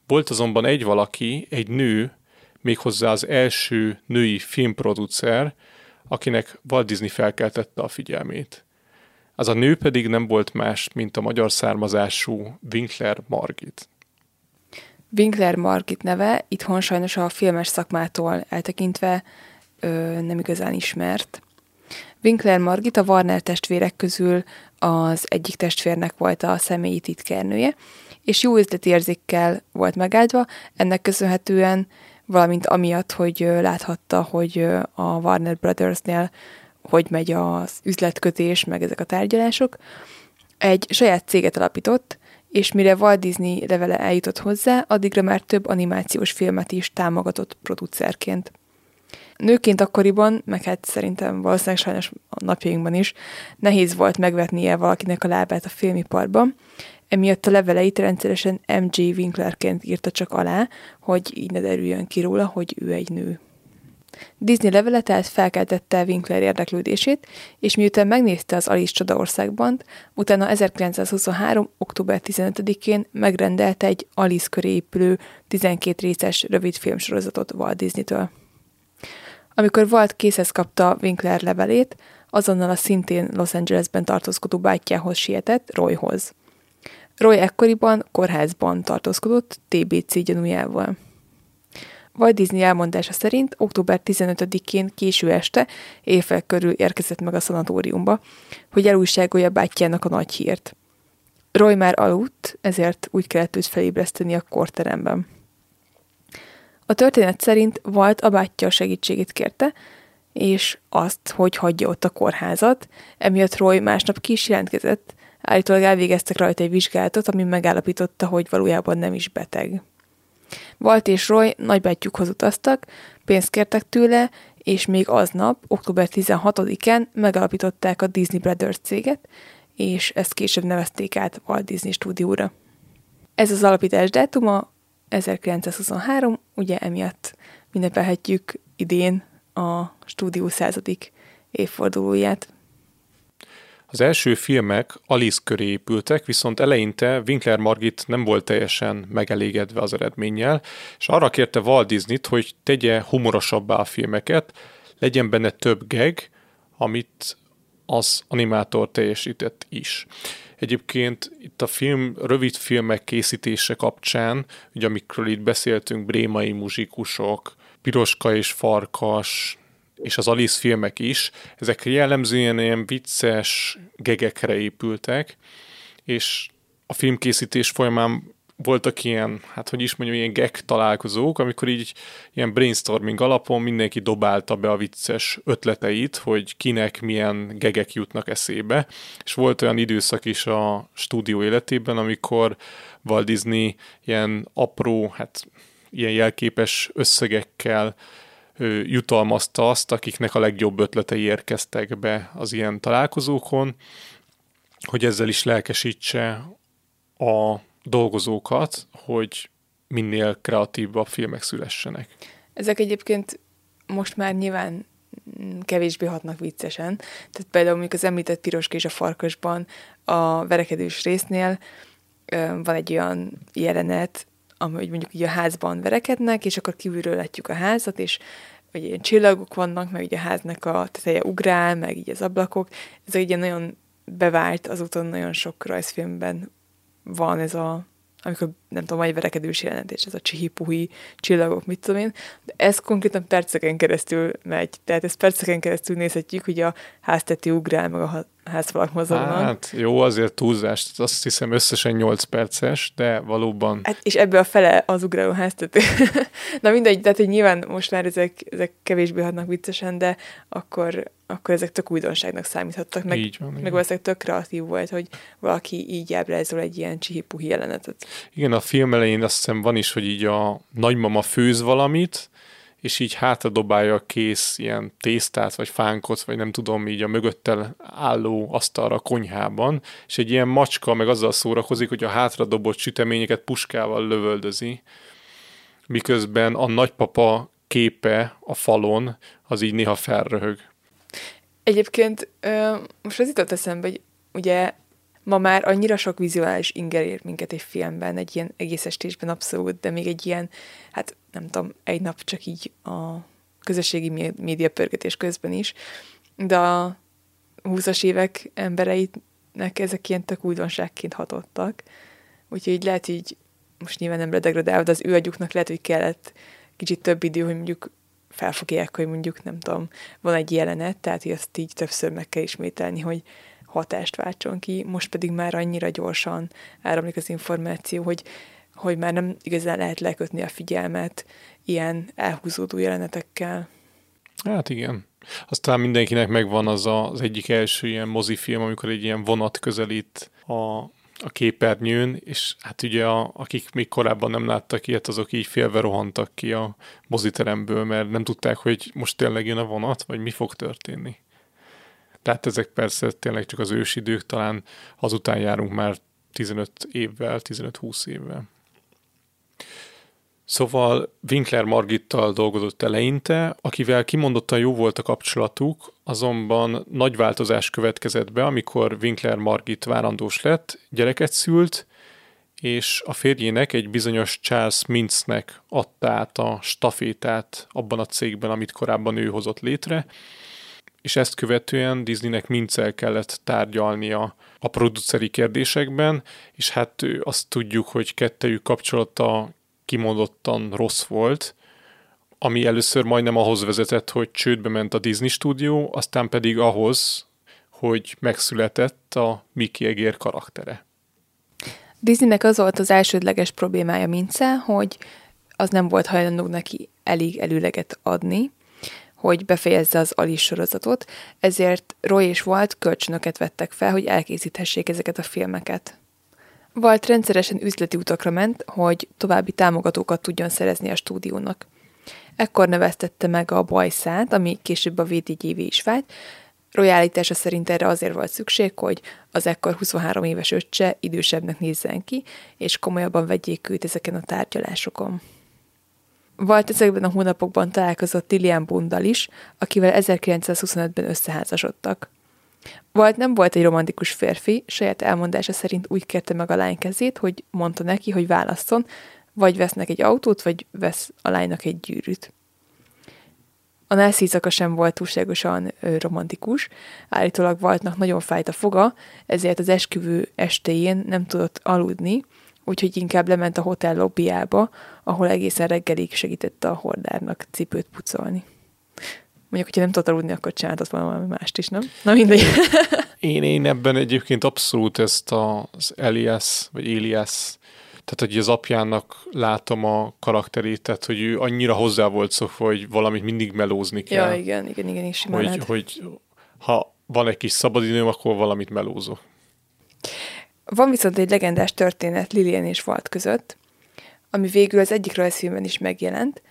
Volt azonban egy valaki, egy nő, méghozzá az első női filmproducer, akinek Walt Disney felkeltette a figyelmét. Az a nő pedig nem volt más, mint a magyar származású Winkler Margit. Winkler Margit neve itthon sajnos a filmes szakmától eltekintve ö, nem igazán ismert. Winkler Margit a Warner testvérek közül az egyik testvérnek volt a személyi titkernője, és jó üzleti érzékkel volt megáldva, ennek köszönhetően, valamint amiatt, hogy láthatta, hogy a Warner Brothersnél hogy megy az üzletkötés, meg ezek a tárgyalások, egy saját céget alapított, és mire Walt Disney levele eljutott hozzá, addigra már több animációs filmet is támogatott producerként. Nőként akkoriban, meg hát szerintem valószínűleg sajnos a napjainkban is, nehéz volt megvetnie valakinek a lábát a filmiparban, emiatt a leveleit rendszeresen M.J. Winklerként írta csak alá, hogy így ne derüljön ki róla, hogy ő egy nő. Disney levele tehát felkeltette Winkler érdeklődését, és miután megnézte az Alice Csodaországban, utána 1923. október 15-én megrendelte egy Alice köré épülő 12 részes rövid filmsorozatot Walt Disney-től. Amikor Walt készhez kapta Winkler levelét, azonnal a szintén Los Angelesben tartózkodó bátyjához sietett, Royhoz. Roy ekkoriban kórházban tartózkodott TBC gyanújával. Walt Disney elmondása szerint október 15-én késő este éjfél körül érkezett meg a szanatóriumba, hogy elújságolja bátyjának a nagy hírt. Roy már aludt, ezért úgy kellett őt felébreszteni a korteremben. A történet szerint Walt a bátyja segítségét kérte, és azt, hogy hagyja ott a kórházat, emiatt Roy másnap ki is jelentkezett, állítólag elvégeztek rajta egy vizsgálatot, ami megállapította, hogy valójában nem is beteg. Walt és Roy nagybátyjukhoz utaztak, pénzt kértek tőle, és még aznap, október 16-án megalapították a Disney Brothers céget, és ezt később nevezték át Walt Disney stúdióra. Ez az alapítás dátuma 1923, ugye emiatt ünnepelhetjük idén a stúdió századik évfordulóját. Az első filmek Alice köré épültek, viszont eleinte Winkler Margit nem volt teljesen megelégedve az eredménnyel, és arra kérte Walt Disney-t, hogy tegye humorosabbá a filmeket, legyen benne több gag, amit az animátor teljesített is. Egyébként itt a film, rövid filmek készítése kapcsán, ugye amikről itt beszéltünk, brémai muzsikusok, piroska és farkas, és az Alice filmek is, ezek jellemzően ilyen vicces gegekre épültek, és a filmkészítés folyamán voltak ilyen, hát hogy is mondjam, ilyen gag találkozók, amikor így ilyen brainstorming alapon mindenki dobálta be a vicces ötleteit, hogy kinek milyen gegek jutnak eszébe, és volt olyan időszak is a stúdió életében, amikor Walt Disney ilyen apró, hát ilyen jelképes összegekkel jutalmazta azt, akiknek a legjobb ötletei érkeztek be az ilyen találkozókon, hogy ezzel is lelkesítse a dolgozókat, hogy minél kreatívabb filmek szülessenek. Ezek egyébként most már nyilván kevésbé hatnak viccesen. Tehát például mondjuk az említett Piroska és a Farkasban a verekedős résznél van egy olyan jelenet, ahogy mondjuk így a házban verekednek, és akkor kívülről látjuk a házat, és hogy ilyen csillagok vannak, meg így a háznak a teteje ugrál, meg így az ablakok. Ez ilyen nagyon bevált, azóta nagyon sok rajzfilmben van ez a amikor nem tudom, egy verekedős jelentés, ez a csihipuhi csillagok, mit tudom én, de ez konkrétan perceken keresztül megy. Tehát ezt perceken keresztül nézhetjük, hogy a házteti ugrál, meg a házfalak mozognak. Hát jó, azért túlzás, azt hiszem összesen 8 perces, de valóban... Hát, és ebből a fele az ugráló háztető. Na mindegy, tehát hogy nyilván most már ezek, ezek kevésbé hatnak viccesen, de akkor, akkor ezek tök újdonságnak számíthattak, meg, Így van, meg valószínűleg tök kreatív volt, hogy valaki így ábrázol egy ilyen csihipuhi jelenetet. Igen, a film elején azt hiszem van is, hogy így a nagymama főz valamit, és így hátradobálja a kész ilyen tésztát, vagy fánkot, vagy nem tudom, így a mögöttel álló asztalra a konyhában, és egy ilyen macska meg azzal szórakozik, hogy a hátradobott süteményeket puskával lövöldözi, miközben a nagypapa képe a falon, az így néha felröhög. Egyébként most az jutott eszembe, hogy ugye ma már annyira sok vizuális inger ér minket egy filmben, egy ilyen egész estésben abszolút, de még egy ilyen, hát nem tudom, egy nap csak így a közösségi mé- média pörgetés közben is, de a 20-as évek embereinek ezek ilyen tök újdonságként hatottak. Úgyhogy lehet így, most nyilván nem redegradálva, de az ő agyuknak lehet, hogy kellett kicsit több idő, hogy mondjuk felfogják, hogy mondjuk nem tudom, van egy jelenet, tehát hogy azt így többször meg kell ismételni, hogy hatást váltson ki, most pedig már annyira gyorsan áramlik az információ, hogy, hogy már nem igazán lehet lekötni a figyelmet ilyen elhúzódó jelenetekkel. Hát igen. Aztán mindenkinek megvan az a, az egyik első ilyen mozifilm, amikor egy ilyen vonat közelít a, a képernyőn, és hát ugye a, akik még korábban nem láttak ilyet, azok így félve rohantak ki a moziteremből, mert nem tudták, hogy most tényleg jön a vonat, vagy mi fog történni. Tehát ezek persze tényleg csak az ősidők, talán azután járunk már 15 évvel, 15-20 évvel. Szóval Winkler Margittal dolgozott eleinte, akivel kimondottan jó volt a kapcsolatuk, azonban nagy változás következett be, amikor Winkler Margit várandós lett, gyereket szült, és a férjének egy bizonyos Charles Mintznek adta át a stafétát abban a cégben, amit korábban ő hozott létre, és ezt követően Disneynek Minccel kellett tárgyalnia a produceri kérdésekben, és hát azt tudjuk, hogy kettejük kapcsolata kimondottan rossz volt, ami először majdnem ahhoz vezetett, hogy csődbe ment a Disney stúdió, aztán pedig ahhoz, hogy megszületett a Mickey Egér karaktere. Disneynek az volt az elsődleges problémája Mince, hogy az nem volt hajlandó neki elég előleget adni, hogy befejezze az Alice sorozatot, ezért Roy és Walt kölcsönöket vettek fel, hogy elkészíthessék ezeket a filmeket. Walt rendszeresen üzleti utakra ment, hogy további támogatókat tudjon szerezni a stúdiónak. Ekkor neveztette meg a bajszát, ami később a védjegyévé is vált. Roy állítása szerint erre azért volt szükség, hogy az ekkor 23 éves öccse idősebbnek nézzen ki, és komolyabban vegyék őt ezeken a tárgyalásokon. Walt ezekben a hónapokban találkozott Lilian Bundal is, akivel 1925-ben összeházasodtak. Walt nem volt egy romantikus férfi, saját elmondása szerint úgy kérte meg a lány kezét, hogy mondta neki, hogy válasszon, vagy vesznek egy autót, vagy vesz a lánynak egy gyűrűt. A Nancy éjszaka sem volt túlságosan romantikus, állítólag Waltnak nagyon fájt a foga, ezért az esküvő estéjén nem tudott aludni, úgyhogy inkább lement a hotel lobbyába, ahol egészen reggelig segítette a hordárnak cipőt pucolni. Mondjuk, hogyha nem tudott aludni, akkor csináltott volna valami mást is, nem? Na mindegy. Én, én ebben egyébként abszolút ezt az Elias, vagy Elias, tehát hogy az apjának látom a karakterét, tehát hogy ő annyira hozzá volt szokva, hogy valamit mindig melózni kell. ja, igen, igen, igen, és hogy, lehet. hogy ha van egy kis szabadidőm, akkor valamit melózok. Van viszont egy legendás történet Lilian és Walt között, ami végül az egyik rajzfilmben is megjelent.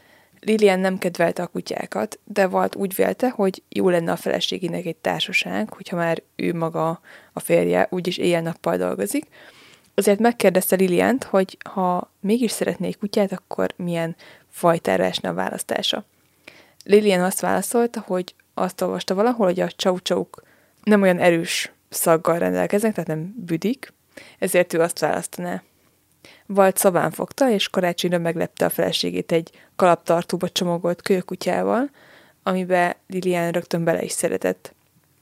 Lilian nem kedvelte a kutyákat, de Walt úgy vélte, hogy jó lenne a feleségének egy társaság, hogyha már ő maga a férje úgyis éjjel-nappal dolgozik. Azért megkérdezte Liliant, hogy ha mégis szeretnék kutyát, akkor milyen fajtára esne a választása. Lilian azt válaszolta, hogy azt olvasta valahol, hogy a csau nem olyan erős szaggal rendelkeznek, tehát nem büdik, ezért ő azt választaná. Walt szabán fogta, és karácsonyra meglepte a feleségét egy kalaptartóba csomagolt kölykutyával, amibe Lilian rögtön bele is szeretett.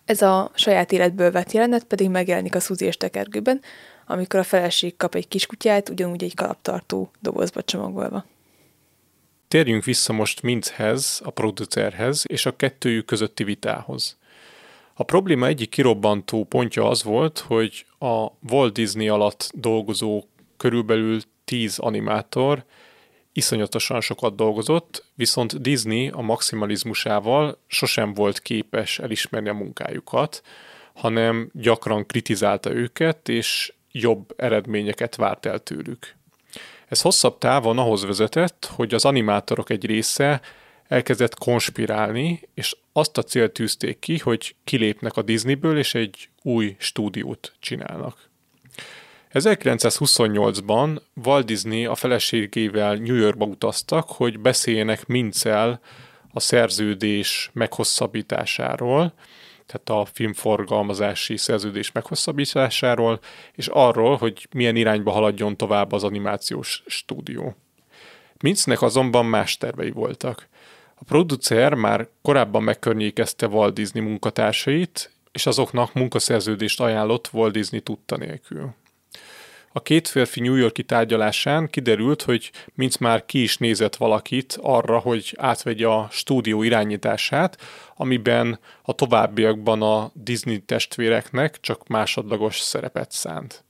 Ez a saját életből vett jelenet pedig megjelenik a Suzy és tekergőben, amikor a feleség kap egy kiskutyát, ugyanúgy egy kalaptartó dobozba csomagolva. Térjünk vissza most Mintzhez, a producerhez és a kettőjük közötti vitához. A probléma egyik kirobbantó pontja az volt, hogy a Walt Disney alatt dolgozó körülbelül 10 animátor iszonyatosan sokat dolgozott, viszont Disney a maximalizmusával sosem volt képes elismerni a munkájukat, hanem gyakran kritizálta őket, és jobb eredményeket várt el tőlük. Ez hosszabb távon ahhoz vezetett, hogy az animátorok egy része elkezdett konspirálni, és azt a célt tűzték ki, hogy kilépnek a Disneyből, és egy új stúdiót csinálnak. 1928-ban Walt Disney a feleségével New Yorkba utaztak, hogy beszéljenek Mincel a szerződés meghosszabbításáról, tehát a filmforgalmazási szerződés meghosszabbításáról, és arról, hogy milyen irányba haladjon tovább az animációs stúdió. Mincnek azonban más tervei voltak. A producer már korábban megkörnyékezte Walt Disney munkatársait, és azoknak munkaszerződést ajánlott Walt Disney tudta nélkül. A két férfi New Yorki tárgyalásán kiderült, hogy Minc már ki is nézett valakit arra, hogy átvegye a stúdió irányítását, amiben a továbbiakban a Disney testvéreknek csak másodlagos szerepet szánt.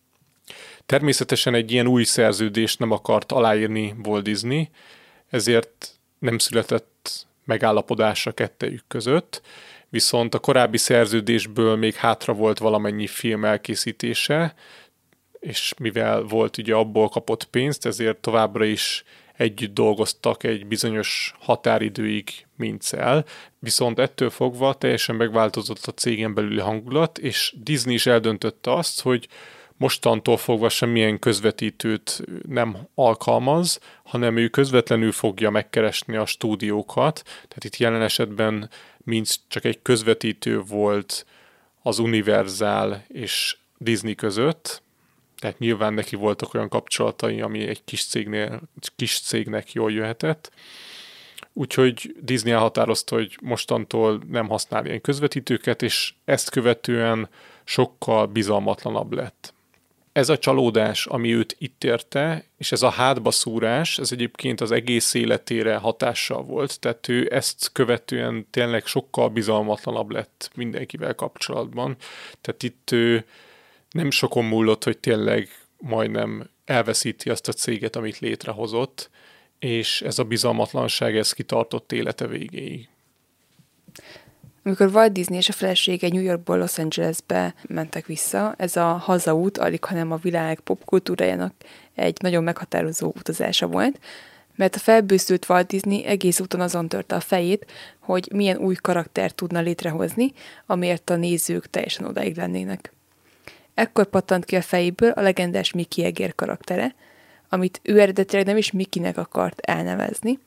Természetesen egy ilyen új szerződést nem akart aláírni Walt Disney, ezért nem született megállapodás a kettejük között, viszont a korábbi szerződésből még hátra volt valamennyi film elkészítése, és mivel volt ugye abból kapott pénzt, ezért továbbra is együtt dolgoztak egy bizonyos határidőig Mincel, viszont ettől fogva teljesen megváltozott a cégen belüli hangulat, és Disney is eldöntötte azt, hogy mostantól fogva semmilyen közvetítőt nem alkalmaz, hanem ő közvetlenül fogja megkeresni a stúdiókat, tehát itt jelen esetben Minc csak egy közvetítő volt az Universal és Disney között, tehát nyilván neki voltak olyan kapcsolatai, ami egy kis, cégnél, kis cégnek jól jöhetett. Úgyhogy Disney elhatározta, hogy mostantól nem használ ilyen közvetítőket, és ezt követően sokkal bizalmatlanabb lett. Ez a csalódás, ami őt itt érte, és ez a hátba szúrás, ez egyébként az egész életére hatással volt, tehát ő ezt követően tényleg sokkal bizalmatlanabb lett mindenkivel kapcsolatban. Tehát itt ő nem sokon múlott, hogy tényleg majdnem elveszíti azt a céget, amit létrehozott, és ez a bizalmatlanság, ez kitartott élete végéig. Amikor Walt Disney és a felesége New Yorkból Los Angelesbe mentek vissza, ez a hazaút alig, hanem a világ popkultúrájának egy nagyon meghatározó utazása volt, mert a felbőszült Walt Disney egész úton azon törte a fejét, hogy milyen új karaktert tudna létrehozni, amiért a nézők teljesen odaig lennének. Ekkor pattant ki a fejéből a legendás Mickey Egér karaktere, amit ő eredetileg nem is Mickeynek akart elnevezni.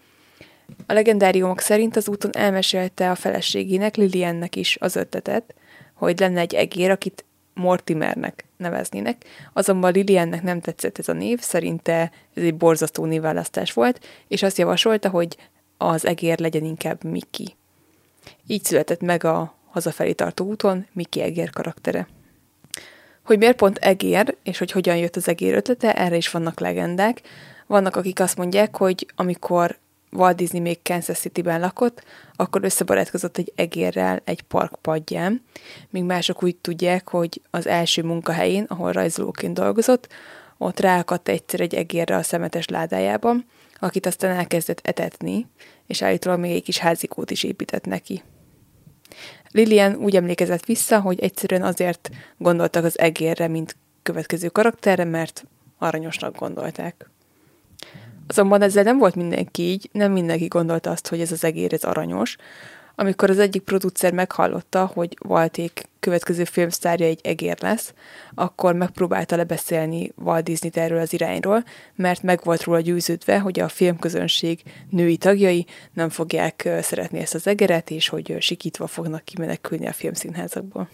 A legendáriumok szerint az úton elmesélte a feleségének, Liliennek is az ötletet, hogy lenne egy egér, akit Mortimernek neveznének, azonban Liliennek nem tetszett ez a név, szerinte ez egy borzasztó névválasztás volt, és azt javasolta, hogy az egér legyen inkább Mickey. Így született meg a hazafelé tartó úton Mickey egér karaktere. Hogy miért pont egér, és hogy hogyan jött az egér ötlete, erre is vannak legendák. Vannak, akik azt mondják, hogy amikor Walt Disney még Kansas City-ben lakott, akkor összebarátkozott egy egérrel egy park padján, míg mások úgy tudják, hogy az első munkahelyén, ahol rajzolóként dolgozott, ott ráakadt egyszer egy egérre a szemetes ládájában, akit aztán elkezdett etetni, és állítólag még egy kis házikót is épített neki. Lilian úgy emlékezett vissza, hogy egyszerűen azért gondoltak az egérre, mint következő karakterre, mert aranyosnak gondolták. Azonban ezzel nem volt mindenki így, nem mindenki gondolta azt, hogy ez az egér ez aranyos. Amikor az egyik producer meghallotta, hogy Walték következő filmsztárja egy egér lesz, akkor megpróbálta lebeszélni Walt disney erről az irányról, mert meg volt róla győződve, hogy a filmközönség női tagjai nem fogják szeretni ezt az egeret, és hogy sikítva fognak kimenekülni a filmszínházakból.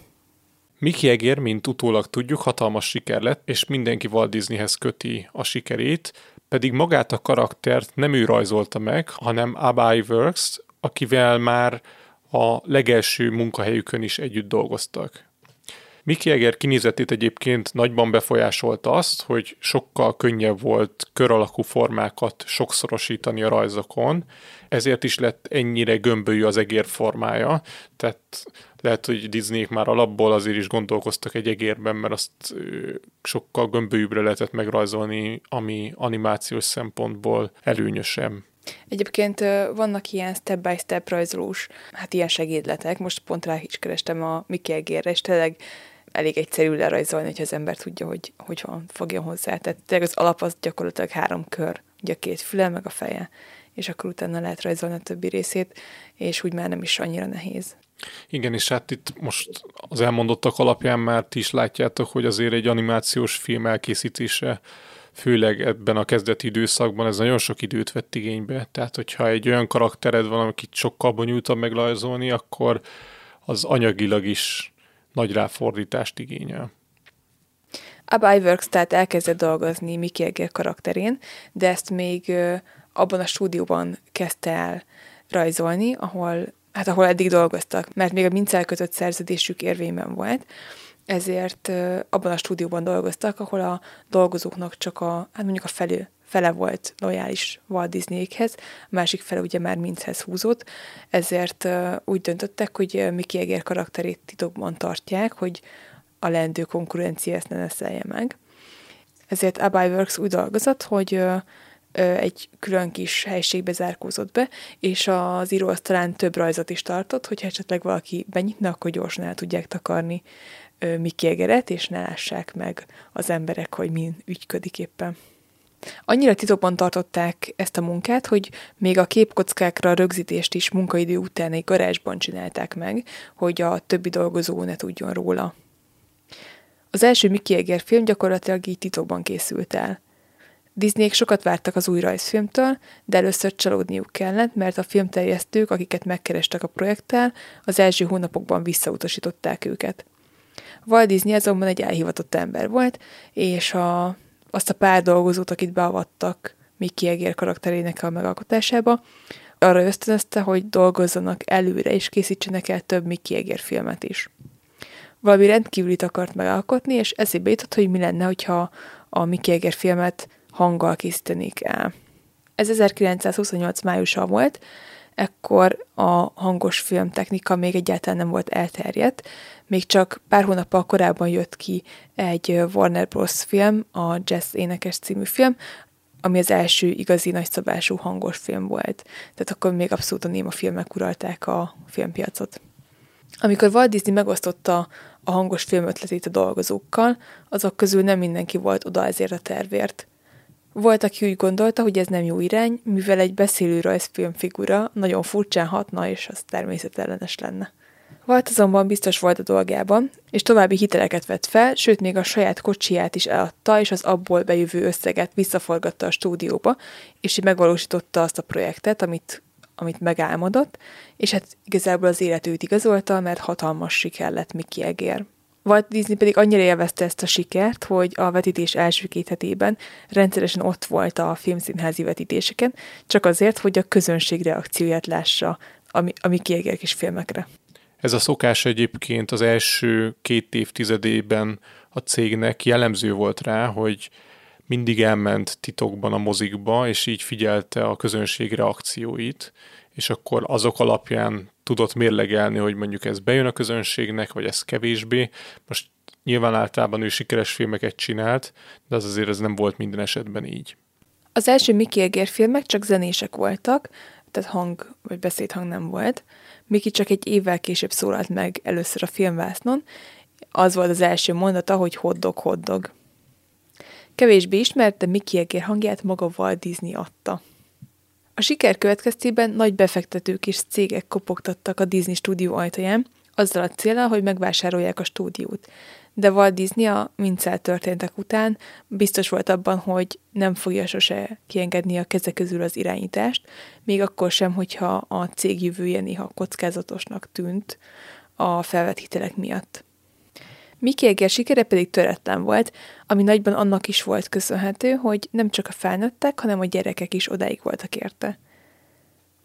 Mickey Egér, mint utólag tudjuk, hatalmas siker lett, és mindenki Walt Disneyhez köti a sikerét, pedig magát a karaktert nem ő rajzolta meg, hanem Abai Works, akivel már a legelső munkahelyükön is együtt dolgoztak. Mickey Eger kinézetét egyébként nagyban befolyásolta azt, hogy sokkal könnyebb volt kör alakú formákat sokszorosítani a rajzokon, ezért is lett ennyire gömbölyű az egér formája, tehát lehet, hogy Disney már alapból azért is gondolkoztak egy egérben, mert azt sokkal gömbölyűbbre lehetett megrajzolni, ami animációs szempontból előnyösebb. Egyébként vannak ilyen step-by-step rajzolós, hát ilyen segédletek, most pont rá is kerestem a Mickey Egérre, és tényleg elég egyszerű lerajzolni, hogy az ember tudja, hogy hogy van, fogja hozzá. Tehát tényleg az alap az gyakorlatilag három kör, ugye a két füle, meg a feje, és akkor utána lehet rajzolni a többi részét, és úgy már nem is annyira nehéz. Igen, és hát itt most az elmondottak alapján már ti is látjátok, hogy azért egy animációs film elkészítése főleg ebben a kezdeti időszakban ez nagyon sok időt vett igénybe. Tehát, hogyha egy olyan karaktered van, akit sokkal bonyolultabb meglajzolni, akkor az anyagilag is nagy ráfordítást igényel. Ab Iworks tehát elkezdett dolgozni Mickey Egger karakterén, de ezt még abban a stúdióban kezdte el rajzolni, ahol, hát ahol eddig dolgoztak, mert még a minc kötött szerződésük érvényben volt, ezért abban a stúdióban dolgoztak, ahol a dolgozóknak csak a, hát mondjuk a felő, fele volt lojális Walt Disneyhez, a másik fele ugye már Minchez húzott, ezért úgy döntöttek, hogy Mickey Eger karakterét titokban tartják, hogy a leendő konkurencia ezt ne neszelje meg. Ezért Abai Works úgy dolgozott, hogy egy külön kis helyiségbe zárkózott be, és az író talán több rajzot is tartott, hogyha esetleg valaki benyitna, akkor gyorsan el tudják takarni Mickey Egeret, és ne lássák meg az emberek, hogy min ügyködik éppen. Annyira titokban tartották ezt a munkát, hogy még a képkockákra rögzítést is munkaidő után egy garázsban csinálták meg, hogy a többi dolgozó ne tudjon róla. Az első Mickey Eger film gyakorlatilag így titokban készült el. Disneyek sokat vártak az új rajzfilmtől, de először csalódniuk kellett, mert a filmterjesztők, akiket megkerestek a projekttel, az első hónapokban visszautasították őket. Walt Disney azonban egy elhivatott ember volt, és a azt a pár dolgozót, akit beavattak Mickey Egér karakterének a megalkotásába, arra ösztönözte, hogy dolgozzanak előre, és készítsenek el több Mickey Egér filmet is. Valami rendkívülit akart megalkotni, és eszébe jutott, hogy mi lenne, hogyha a Mickey Egér filmet hanggal készítenék el. Ez 1928 májusa volt, ekkor a hangos filmtechnika még egyáltalán nem volt elterjedt, még csak pár hónappal korábban jött ki egy Warner Bros. film, a Jazz Énekes című film, ami az első igazi nagyszabású hangos film volt. Tehát akkor még abszolút a néma filmek uralták a filmpiacot. Amikor Walt Disney megosztotta a hangos film ötletét a dolgozókkal, azok közül nem mindenki volt oda ezért a tervért. Volt, aki úgy gondolta, hogy ez nem jó irány, mivel egy beszélő rajzfilm figura nagyon furcsán hatna, és az természetellenes lenne. Volt azonban biztos volt a dolgában, és további hiteleket vett fel, sőt még a saját kocsiját is eladta, és az abból bejövő összeget visszaforgatta a stúdióba, és így megvalósította azt a projektet, amit, amit megálmodott, és hát igazából az élet őt igazolta, mert hatalmas siker lett Mickey Egér. Walt Disney pedig annyira élvezte ezt a sikert, hogy a vetítés első két hetében rendszeresen ott volt a filmszínházi vetítéseken, csak azért, hogy a közönség reakcióját lássa a, a Mickey Eger kis filmekre. Ez a szokás egyébként az első két évtizedében a cégnek jellemző volt rá, hogy mindig elment titokban a mozikba, és így figyelte a közönség reakcióit, és akkor azok alapján tudott mérlegelni, hogy mondjuk ez bejön a közönségnek, vagy ez kevésbé. Most nyilván általában ő sikeres filmeket csinált, de az azért ez nem volt minden esetben így. Az első Mickey Eger filmek csak zenések voltak, tehát hang vagy beszédhang nem volt. Miki csak egy évvel később szólalt meg először a filmvásznon, az volt az első mondata, hogy hoddog, hoddog. Kevésbé ismert, de Mickey Eger hangját maga Walt Disney adta. A siker következtében nagy befektetők és cégek kopogtattak a Disney stúdió ajtaján, azzal a célral, hogy megvásárolják a stúdiót. De Walt Disney a mincel történtek után biztos volt abban, hogy nem fogja sose kiengedni a keze közül az irányítást, még akkor sem, hogyha a cég jövője néha kockázatosnak tűnt a felvett hitelek miatt. Mickey Egér sikere pedig töretlen volt, ami nagyban annak is volt köszönhető, hogy nem csak a felnőttek, hanem a gyerekek is odáig voltak érte.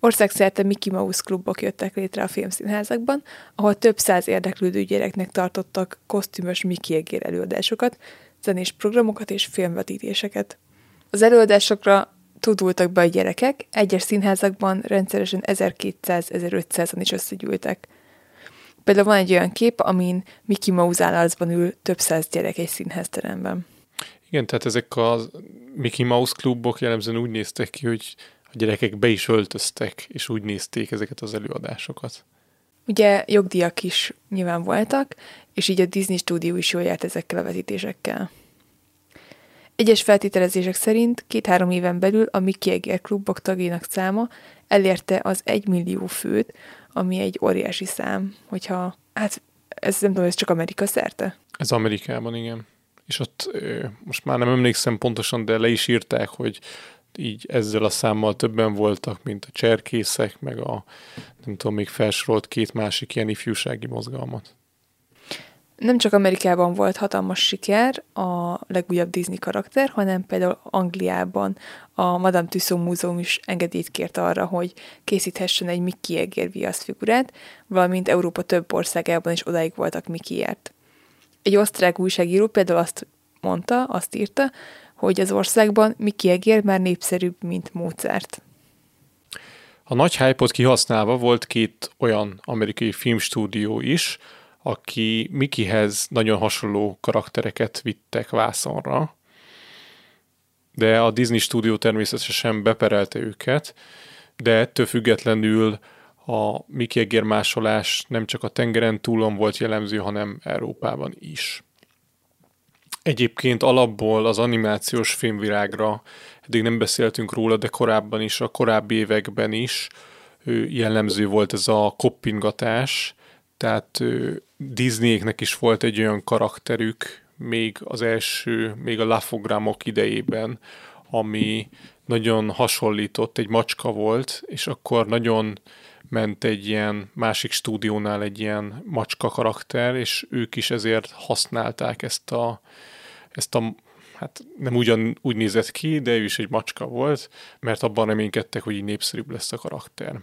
Országszerte Mickey Mouse klubok jöttek létre a filmszínházakban, ahol több száz érdeklődő gyereknek tartottak kosztümös Mickey Egér előadásokat, zenés programokat és filmvetítéseket. Az előadásokra tudultak be a gyerekek, egyes színházakban rendszeresen 1200-1500-an is összegyűltek. Például van egy olyan kép, amin Mickey Mouse állarcban ül több száz gyerek egy színházteremben. Igen, tehát ezek a Mickey Mouse klubok jellemzően úgy néztek ki, hogy a gyerekek be is öltöztek, és úgy nézték ezeket az előadásokat. Ugye jogdíjak is nyilván voltak, és így a Disney stúdió is jól járt ezekkel a vetítésekkel. Egyes feltételezések szerint két-három éven belül a Mickey Egér klubok tagjainak száma elérte az egy millió főt, ami egy óriási szám, hogyha, hát ez nem tudom, ez csak Amerika szerte? Ez Amerikában, igen. És ott most már nem emlékszem pontosan, de le is írták, hogy így ezzel a számmal többen voltak, mint a cserkészek, meg a nem tudom, még felsorolt két másik ilyen ifjúsági mozgalmat. Nem csak Amerikában volt hatalmas siker a legújabb Disney karakter, hanem például Angliában a Madame Tussauds Múzeum is engedélyt kért arra, hogy készíthessen egy Mickey Egér figurát, valamint Európa több országában is odáig voltak Mickey-ért. Egy osztrák újságíró például azt mondta, azt írta, hogy az országban Mickey Egér már népszerűbb, mint Mozart. A nagy hype kihasználva volt két olyan amerikai filmstúdió is, aki Mikihez nagyon hasonló karaktereket vittek vászonra, de a Disney stúdió természetesen beperelte őket, de ettől függetlenül a Mickey Egér másolás nem csak a tengeren túlon volt jellemző, hanem Európában is. Egyébként alapból az animációs filmvilágra, eddig nem beszéltünk róla, de korábban is, a korábbi években is jellemző volt ez a koppingatás, tehát Disneyeknek is volt egy olyan karakterük, még az első, még a lafogramok idejében, ami nagyon hasonlított, egy macska volt, és akkor nagyon ment egy ilyen másik stúdiónál egy ilyen macska karakter, és ők is ezért használták ezt a, ezt a hát nem ugyan úgy nézett ki, de ő is egy macska volt, mert abban reménykedtek, hogy így népszerűbb lesz a karakter.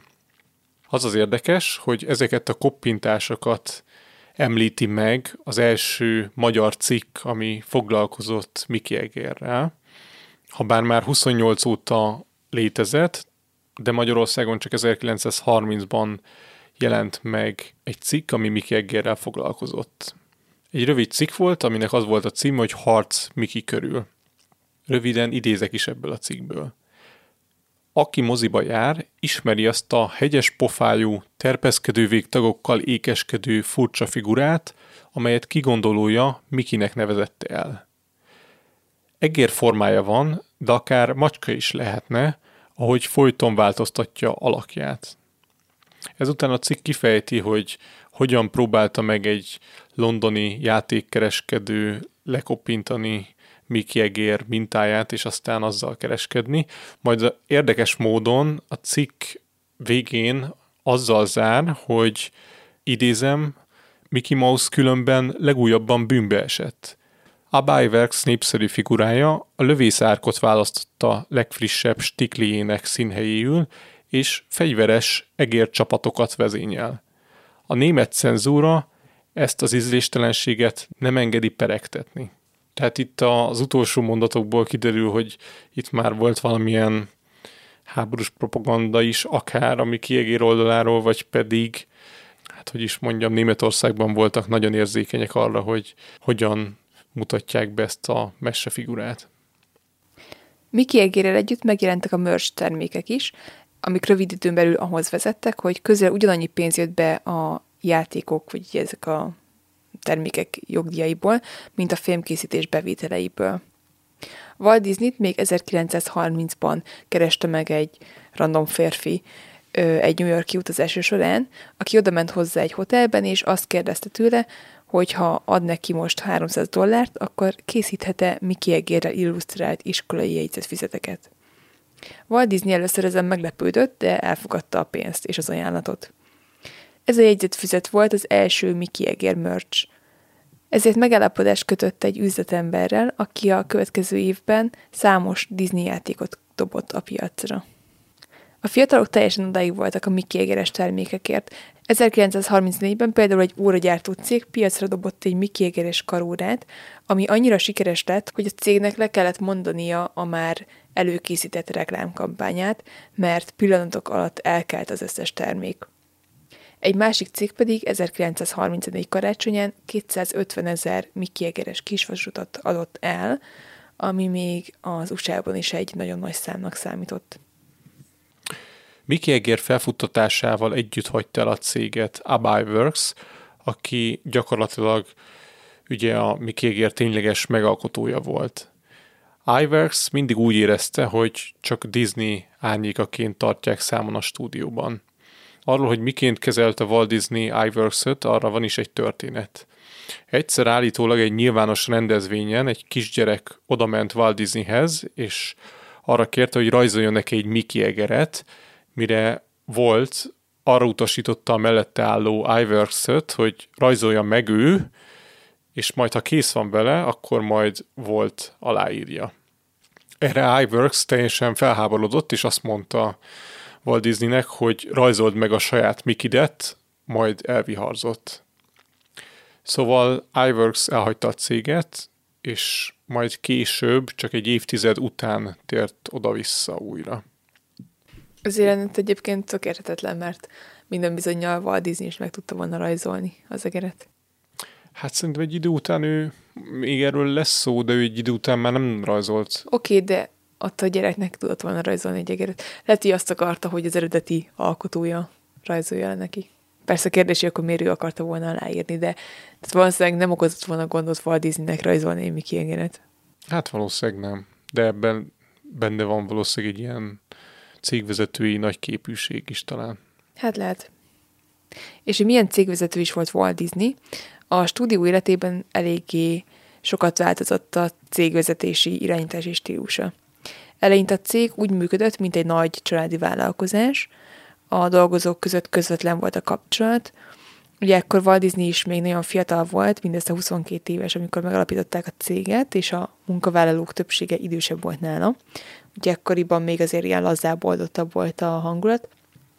Az az érdekes, hogy ezeket a koppintásokat említi meg az első magyar cikk, ami foglalkozott Miki Egérrel. bár már 28 óta létezett, de Magyarországon csak 1930-ban jelent meg egy cikk, ami Miki Eggerrel foglalkozott. Egy rövid cikk volt, aminek az volt a cím, hogy Harc Miki körül. Röviden idézek is ebből a cikkből. Aki moziba jár, ismeri azt a hegyes pofájú, terpeszkedő végtagokkal ékeskedő furcsa figurát, amelyet kigondolója Mikinek nevezette el. Egér formája van, de akár macska is lehetne, ahogy folyton változtatja alakját. Ezután a cikk kifejti, hogy hogyan próbálta meg egy londoni játékkereskedő lekopintani Egér mintáját, és aztán azzal kereskedni. Majd érdekes módon a cikk végén azzal zár, hogy idézem, Mickey Mouse különben legújabban bűnbe esett. A Byworks népszerű figurája a lövészárkot választotta legfrissebb stikliének színhelyéül, és fegyveres egércsapatokat vezényel. A német cenzúra ezt az ízléstelenséget nem engedi peregtetni. Tehát itt az utolsó mondatokból kiderül, hogy itt már volt valamilyen háborús propaganda is, akár ami kiegér oldaláról, vagy pedig, hát hogy is mondjam, Németországban voltak nagyon érzékenyek arra, hogy hogyan mutatják be ezt a figurát. Miki Egérrel együtt megjelentek a merch termékek is, amik rövid időn belül ahhoz vezettek, hogy közel ugyanannyi pénz jött be a játékok, vagy ezek a termékek jogdíjaiból, mint a filmkészítés bevételeiből. Walt Disney-t még 1930-ban kereste meg egy random férfi egy New Yorki utazása során, aki oda ment hozzá egy hotelben, és azt kérdezte tőle, hogy ha ad neki most 300 dollárt, akkor készíthet-e Mickey Egérrel illusztrált iskolai jegyzetfizeteket. Walt Disney először ezen meglepődött, de elfogadta a pénzt és az ajánlatot. Ez a jegyzetfüzet volt az első Mickey Egér merch Ezért megállapodást kötött egy üzletemberrel, aki a következő évben számos Disney játékot dobott a piacra. A fiatalok teljesen odáig voltak a Mickey Egeres termékekért. 1934-ben például egy óragyártó cég piacra dobott egy Mickey Egeres karórát, ami annyira sikeres lett, hogy a cégnek le kellett mondania a már előkészített reklámkampányát, mert pillanatok alatt elkelt az összes termék. Egy másik cég pedig 1934 karácsonyán 250 ezer Mickey Egeres kisvasutat adott el, ami még az USA-ban is egy nagyon nagy számnak számított. Mickey Eger felfuttatásával együtt hagyta el a céget Abai Works, aki gyakorlatilag ugye a Mickey Eger tényleges megalkotója volt. iWorks mindig úgy érezte, hogy csak Disney árnyékaként tartják számon a stúdióban. Arról, hogy miként kezelte Walt Disney iWorks-öt, arra van is egy történet. Egyszer állítólag egy nyilvános rendezvényen egy kisgyerek odament Walt Disneyhez, és arra kérte, hogy rajzoljon neki egy Mickey egeret, mire volt, arra utasította a mellette álló iworks hogy rajzolja meg ő, és majd ha kész van vele, akkor majd volt aláírja. Erre iWorks teljesen felháborodott, és azt mondta Walt Disneynek, hogy rajzold meg a saját Mikidet, majd elviharzott. Szóval iWorks elhagyta a céget, és majd később, csak egy évtized után tért oda-vissza újra. Az jelenet egyébként tökéletetlen, mert minden bizonyal Walt Disney is meg tudta volna rajzolni az egeret. Hát szerintem egy idő után ő, még erről lesz szó, de ő egy idő után már nem rajzolt. Oké, okay, de ott a gyereknek tudott volna rajzolni egy egeret. Lehet, hogy azt akarta, hogy az eredeti alkotója rajzolja le neki. Persze a kérdés, hogy akkor miért ő akarta volna aláírni, de tehát valószínűleg nem okozott volna gondot Walt Disneynek rajzolni egy Mickey egeret. Hát valószínűleg nem. De ebben benne van valószínűleg egy ilyen cégvezetői nagy képűség is talán. Hát lehet. És hogy milyen cégvezető is volt Walt Disney, a stúdió életében eléggé sokat változott a cégvezetési irányítási stílusa. Eleinte a cég úgy működött, mint egy nagy családi vállalkozás, a dolgozók között közvetlen volt a kapcsolat. Ugye ekkor Walt Disney is még nagyon fiatal volt, mindössze 22 éves, amikor megalapították a céget, és a munkavállalók többsége idősebb volt nála. Ugye ekkoriban még azért ilyen lazább, oldottabb volt a hangulat.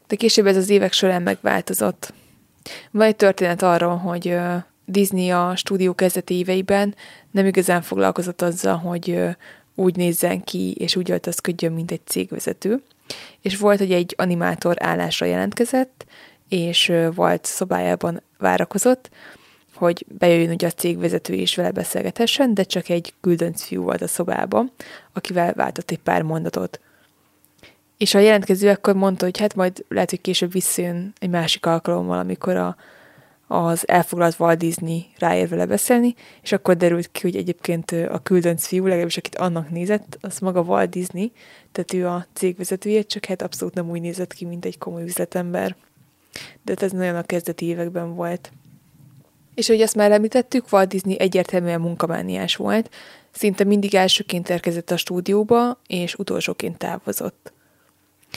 De később ez az évek során megváltozott. Van egy történet arról, hogy Disney a stúdió kezdeti éveiben nem igazán foglalkozott azzal, hogy úgy nézzen ki, és úgy öltözködjön, mint egy cégvezető. És volt, hogy egy animátor állásra jelentkezett, és volt szobájában várakozott, hogy bejöjjön ugye a cégvezető és vele beszélgethessen, de csak egy küldönc fiú volt a szobában, akivel váltott egy pár mondatot. És a jelentkező akkor mondta, hogy hát majd lehet, hogy később visszajön egy másik alkalommal, amikor a, az elfoglalt Walt Disney ráér vele beszélni, és akkor derült ki, hogy egyébként a küldönc fiú, legalábbis akit annak nézett, az maga Walt Disney, tehát ő a cégvezetője, csak hát abszolút nem úgy nézett ki, mint egy komoly üzletember. De hát ez nagyon a kezdeti években volt. És ahogy azt már említettük, Walt Disney egyértelműen munkamániás volt, szinte mindig elsőként érkezett a stúdióba, és utolsóként távozott.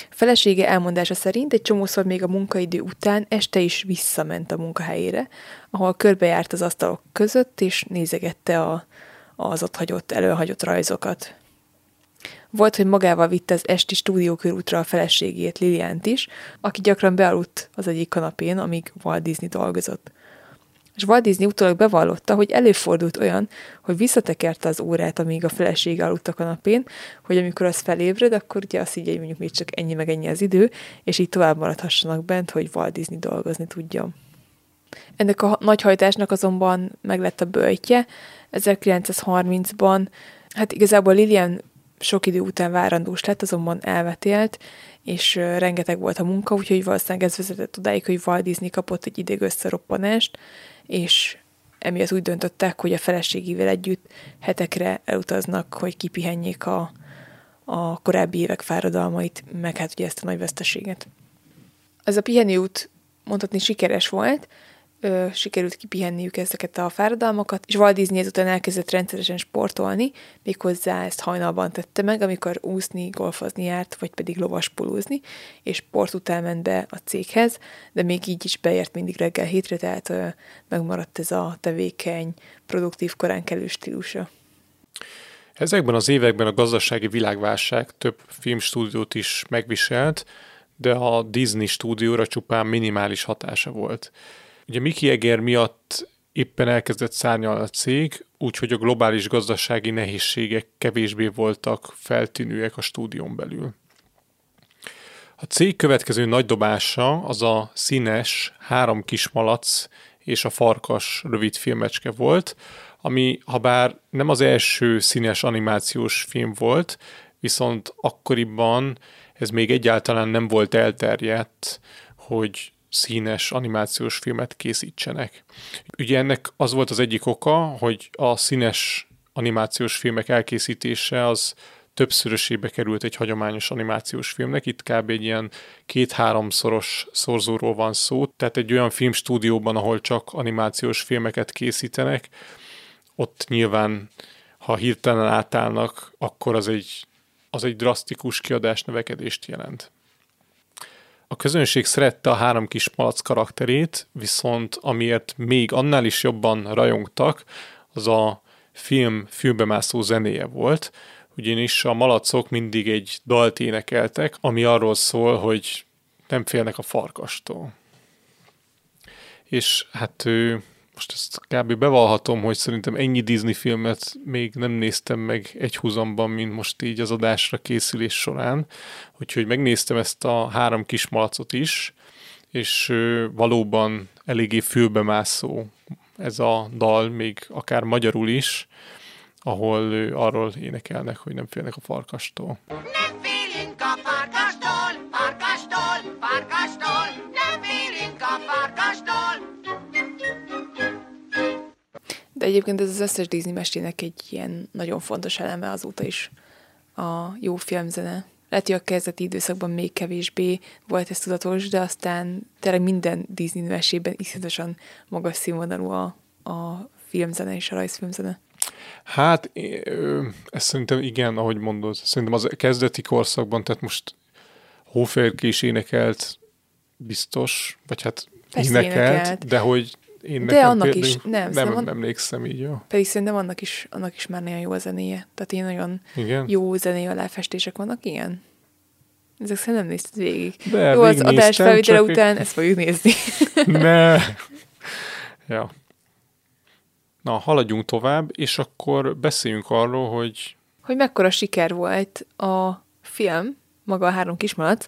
Felesége elmondása szerint egy csomószor még a munkaidő után este is visszament a munkahelyére, ahol körbejárt az asztalok között, és nézegette a, az ott hagyott, előhagyott rajzokat. Volt, hogy magával vitte az esti stúdiókörútra a feleségét, Liliánt is, aki gyakran bealudt az egyik kanapén, amíg Walt Disney dolgozott és Walt Disney utólag bevallotta, hogy előfordult olyan, hogy visszatekerte az órát, amíg a feleség aludt a kanapén, hogy amikor az felébred, akkor ugye azt így, hogy mondjuk még csak ennyi meg ennyi az idő, és így tovább maradhassanak bent, hogy Walt Disney dolgozni tudja. Ennek a nagyhajtásnak azonban meg lett a bőjtje. 1930-ban, hát igazából Lilian sok idő után várandós lett, azonban elvetélt, és rengeteg volt a munka, úgyhogy valószínűleg ez vezetett odáig, hogy Walt Disney kapott egy ideg összeroppanást, és emiatt úgy döntöttek, hogy a feleségével együtt hetekre elutaznak, hogy kipihenjék a, a korábbi évek fáradalmait, meg hát ugye ezt a nagy veszteséget. Ez a pihenőút mondhatni sikeres volt, ö, sikerült kipihenniük ezeket a fáradalmakat, és Walt Disney ezután elkezdett rendszeresen sportolni, méghozzá ezt hajnalban tette meg, amikor úszni, golfozni járt, vagy pedig lovaspulózni, és sport után ment be a céghez, de még így is beért mindig reggel hétre, tehát ö, megmaradt ez a tevékeny, produktív korán kelő stílusa. Ezekben az években a gazdasági világválság több filmstúdiót is megviselt, de a Disney stúdióra csupán minimális hatása volt. Ugye Mickey Eger miatt éppen elkezdett szárnyalni a cég, úgyhogy a globális gazdasági nehézségek kevésbé voltak feltűnőek a stúdión belül. A cég következő nagy dobása az a színes három kismalac és a farkas rövid filmecske volt, ami ha bár nem az első színes animációs film volt, viszont akkoriban ez még egyáltalán nem volt elterjedt, hogy színes animációs filmet készítsenek. Ugye ennek az volt az egyik oka, hogy a színes animációs filmek elkészítése az többszörösébe került egy hagyományos animációs filmnek. Itt kb. egy ilyen két-háromszoros szorzóról van szó, tehát egy olyan filmstúdióban, ahol csak animációs filmeket készítenek, ott nyilván, ha hirtelen átállnak, akkor az egy, az egy drasztikus kiadás növekedést jelent. A közönség szerette a három kis malac karakterét, viszont amiért még annál is jobban rajongtak, az a film fülbemászó zenéje volt, ugyanis a malacok mindig egy dalt énekeltek, ami arról szól, hogy nem félnek a farkastól. És hát ő most ezt kb. bevallhatom, hogy szerintem ennyi Disney filmet még nem néztem meg egy húzamban, mint most így az adásra készülés során. Úgyhogy megnéztem ezt a három kis malacot is, és valóban eléggé fülbemászó ez a dal, még akár magyarul is, ahol arról énekelnek, hogy nem félnek a farkastól. Nem félünk a farkastól, farkastól, farkastól, egyébként ez az összes Disney mesének egy ilyen nagyon fontos eleme azóta is a jó filmzene. Lehet, hogy a kezdeti időszakban még kevésbé volt ez tudatos, de aztán tényleg minden Disney mesében iszonyatosan magas színvonalú a, a filmzene és a rajzfilmzene. Hát, ez szerintem igen, ahogy mondod. Szerintem az kezdeti korszakban, tehát most Hóférke is énekelt, biztos, vagy hát énekelt, énekelt, de hogy én De annak például, is, nem, nem, nem emlékszem így, jó. Pedig szerintem annak is, annak is már nagyon jó a zenéje. Tehát ilyen nagyon Igen? jó zené aláfestések vannak, ilyen. Ezek szerint nem nézted végig. De, jó, az adás felvétele után ezt fogjuk nézni. ne. Ja. Na, haladjunk tovább, és akkor beszéljünk arról, hogy... Hogy mekkora siker volt a film, maga a három kismalac,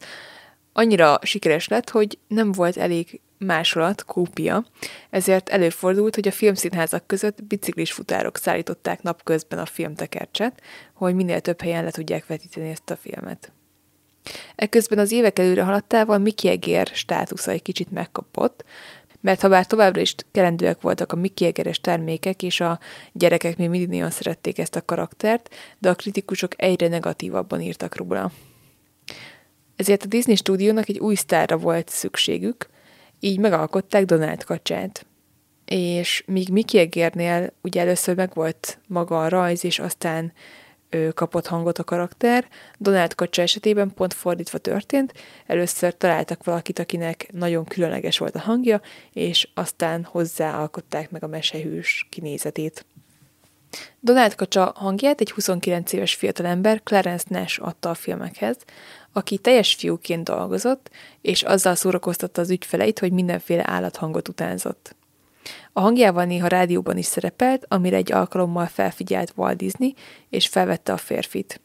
annyira sikeres lett, hogy nem volt elég másolat, kópia, ezért előfordult, hogy a filmszínházak között biciklis futárok szállították napközben a filmtekercset, hogy minél több helyen le tudják vetíteni ezt a filmet. Ekközben az évek előre haladtával Mickey Egér státusza egy kicsit megkapott, mert ha bár továbbra is kelendőek voltak a Mickey Egeres termékek, és a gyerekek még mindig nagyon szerették ezt a karaktert, de a kritikusok egyre negatívabban írtak róla. Ezért a Disney stúdiónak egy új sztárra volt szükségük, így megalkották Donald kacsát. És míg Mickey Egérnél ugye először megvolt maga a rajz, és aztán ő kapott hangot a karakter, Donald kacsa esetében pont fordítva történt, először találtak valakit, akinek nagyon különleges volt a hangja, és aztán hozzáalkották meg a mesehűs kinézetét. Donald kacsa hangját egy 29 éves fiatalember Clarence Nash adta a filmekhez, aki teljes fiúként dolgozott, és azzal szórakoztatta az ügyfeleit, hogy mindenféle állathangot utánzott. A hangjával néha rádióban is szerepelt, amire egy alkalommal felfigyelt Walt Disney, és felvette a férfit.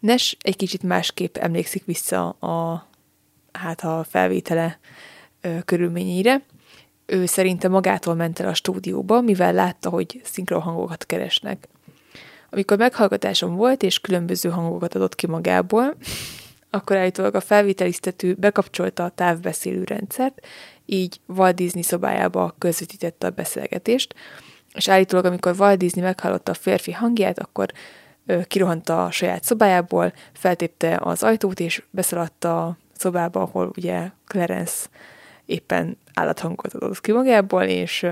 Nes egy kicsit másképp emlékszik vissza a, hát a felvétele ö, körülményeire. Ő szerinte magától ment el a stúdióba, mivel látta, hogy szinkronhangokat keresnek. Amikor meghallgatásom volt, és különböző hangokat adott ki magából, akkor állítólag a felvételiztető bekapcsolta a távbeszélő rendszert, így Walt Disney szobájába közvetítette a beszélgetést, és állítólag, amikor Walt Disney meghallotta a férfi hangját, akkor kirohant a saját szobájából, feltépte az ajtót, és beszaladt a szobába, ahol ugye Clarence éppen állathangot adott ki magából, és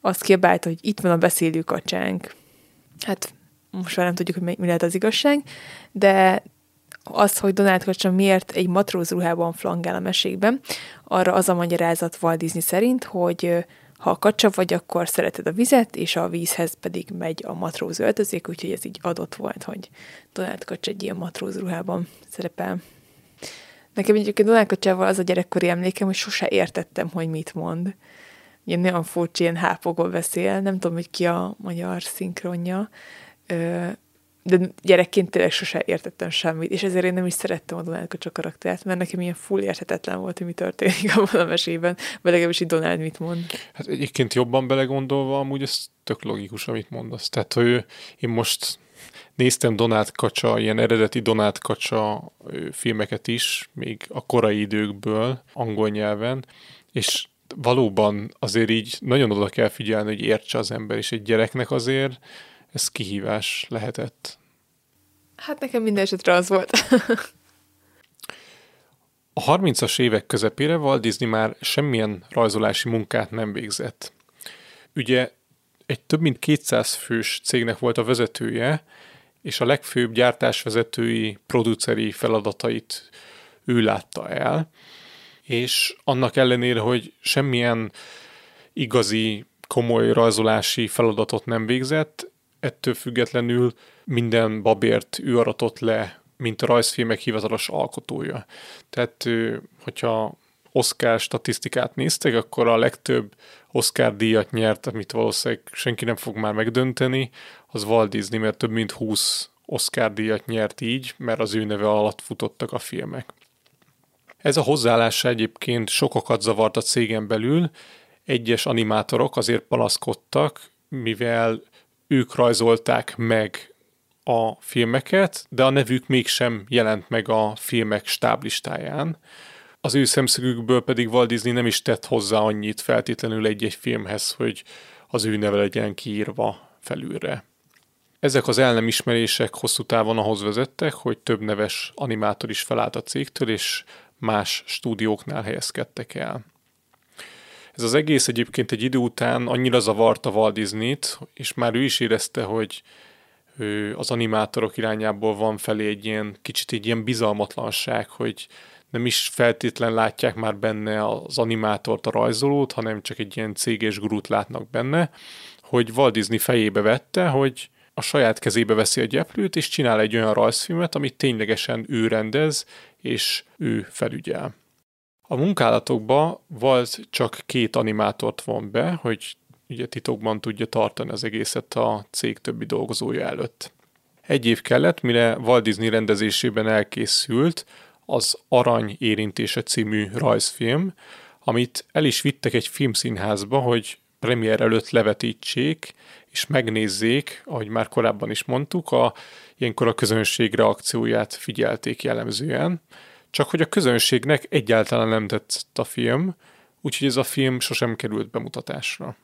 azt kiabálta, hogy itt van a beszélő kacsánk. Hát most már nem tudjuk, hogy mi lehet az igazság, de az, hogy Donald Kacsa miért egy matróz ruhában flangál a mesékben, arra az a magyarázat Walt Disney szerint, hogy ha a kacsa vagy, akkor szereted a vizet, és a vízhez pedig megy a matróz öltözék, úgyhogy ez így adott volt, hogy Donald Kacsa egy ilyen matróz ruhában szerepel. Nekem egyébként Donald Kacsával az a gyerekkori emlékem, hogy sose értettem, hogy mit mond. Ilyen nagyon furcsa, ilyen hápogol beszél, nem tudom, hogy ki a magyar szinkronja, de gyerekként tényleg sose értettem semmit, és ezért én nem is szerettem a Donald Kacsa mert nekem ilyen full érthetetlen volt, hogy mi történik abban a mesében, vagy legalábbis így Donald mit mond. Hát egyébként jobban belegondolva, amúgy ez tök logikus, amit mondasz. Tehát, hogy én most néztem Donát Kacsa, ilyen eredeti Donát Kacsa filmeket is, még a korai időkből, angol nyelven, és valóban azért így nagyon oda kell figyelni, hogy értse az ember, és egy gyereknek azért ez kihívás lehetett. Hát nekem minden esetre az volt. a 30-as évek közepére Walt Disney már semmilyen rajzolási munkát nem végzett. Ugye egy több mint 200 fős cégnek volt a vezetője, és a legfőbb gyártásvezetői, produceri feladatait ő látta el, és annak ellenére, hogy semmilyen igazi, komoly rajzolási feladatot nem végzett, ettől függetlenül minden babért ő aratott le, mint a rajzfilmek hivatalos alkotója. Tehát, hogyha Oscar statisztikát néztek, akkor a legtöbb Oscar díjat nyert, amit valószínűleg senki nem fog már megdönteni, az Walt Disney, mert több mint 20 Oscar díjat nyert így, mert az ő neve alatt futottak a filmek. Ez a hozzáállása egyébként sokakat zavart a cégen belül, egyes animátorok azért panaszkodtak, mivel ők rajzolták meg a filmeket, de a nevük mégsem jelent meg a filmek stáblistáján. Az ő szemszögükből pedig Walt Disney nem is tett hozzá annyit feltétlenül egy-egy filmhez, hogy az ő neve legyen kiírva felülre. Ezek az el hosszú távon ahhoz vezettek, hogy több neves animátor is felállt a cégtől, és más stúdióknál helyezkedtek el. Ez az egész egyébként egy idő után annyira zavarta Walt Disney-t, és már ő is érezte, hogy az animátorok irányából van felé egy ilyen kicsit egy ilyen bizalmatlanság, hogy nem is feltétlen látják már benne az animátort, a rajzolót, hanem csak egy ilyen céges grút látnak benne, hogy Walt Disney fejébe vette, hogy a saját kezébe veszi a gyeplőt, és csinál egy olyan rajzfilmet, amit ténylegesen ő rendez, és ő felügyel. A munkálatokba volt csak két animátort von be, hogy ugye titokban tudja tartani az egészet a cég többi dolgozója előtt. Egy év kellett, mire Walt Disney rendezésében elkészült az Arany érintése című rajzfilm, amit el is vittek egy filmszínházba, hogy premier előtt levetítsék, és megnézzék, ahogy már korábban is mondtuk, a, ilyenkor a közönség reakcióját figyelték jellemzően, csak hogy a közönségnek egyáltalán nem tetszett a film, úgyhogy ez a film sosem került bemutatásra.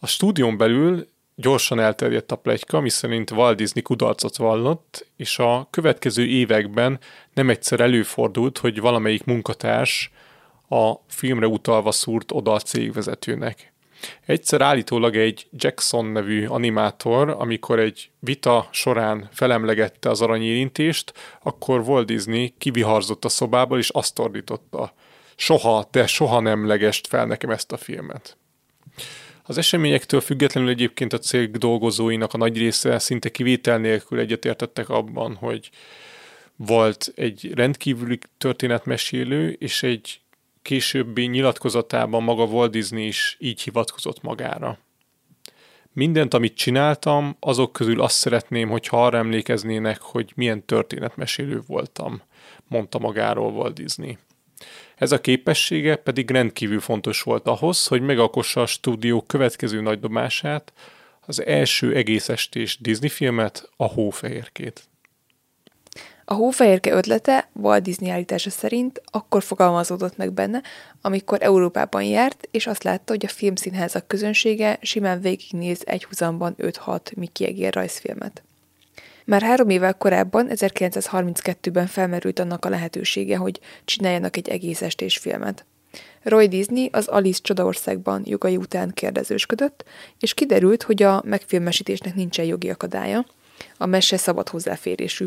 A stúdión belül gyorsan elterjedt a plegyka, miszerint Walt Disney kudarcot vallott, és a következő években nem egyszer előfordult, hogy valamelyik munkatárs a filmre utalva szúrt oda a cégvezetőnek. Egyszer állítólag egy Jackson nevű animátor, amikor egy vita során felemlegette az aranyérintést, akkor Walt Disney kiviharzott a szobából, és azt ordította. Soha, de soha nem legest fel nekem ezt a filmet. Az eseményektől függetlenül egyébként a cég dolgozóinak a nagy része szinte kivétel nélkül egyetértettek abban, hogy volt egy rendkívüli történetmesélő és egy későbbi nyilatkozatában maga Walt Disney is így hivatkozott magára. Mindent, amit csináltam, azok közül azt szeretném, hogyha arra emlékeznének, hogy milyen történetmesélő voltam, mondta magáról Walt Disney. Ez a képessége pedig rendkívül fontos volt ahhoz, hogy megalkossa a stúdió következő nagy dobását, az első egész estés Disney filmet, a Hófehérkét. A hófehérke ötlete Walt Disney állítása szerint akkor fogalmazódott meg benne, amikor Európában járt, és azt látta, hogy a filmszínházak közönsége simán végignéz egy húzamban 5-6 Mickey Egér rajzfilmet. Már három évvel korábban, 1932-ben felmerült annak a lehetősége, hogy csináljanak egy egész estés filmet. Roy Disney az Alice Csodaországban jogai után kérdezősködött, és kiderült, hogy a megfilmesítésnek nincsen jogi akadálya, a mese szabad hozzáférésű.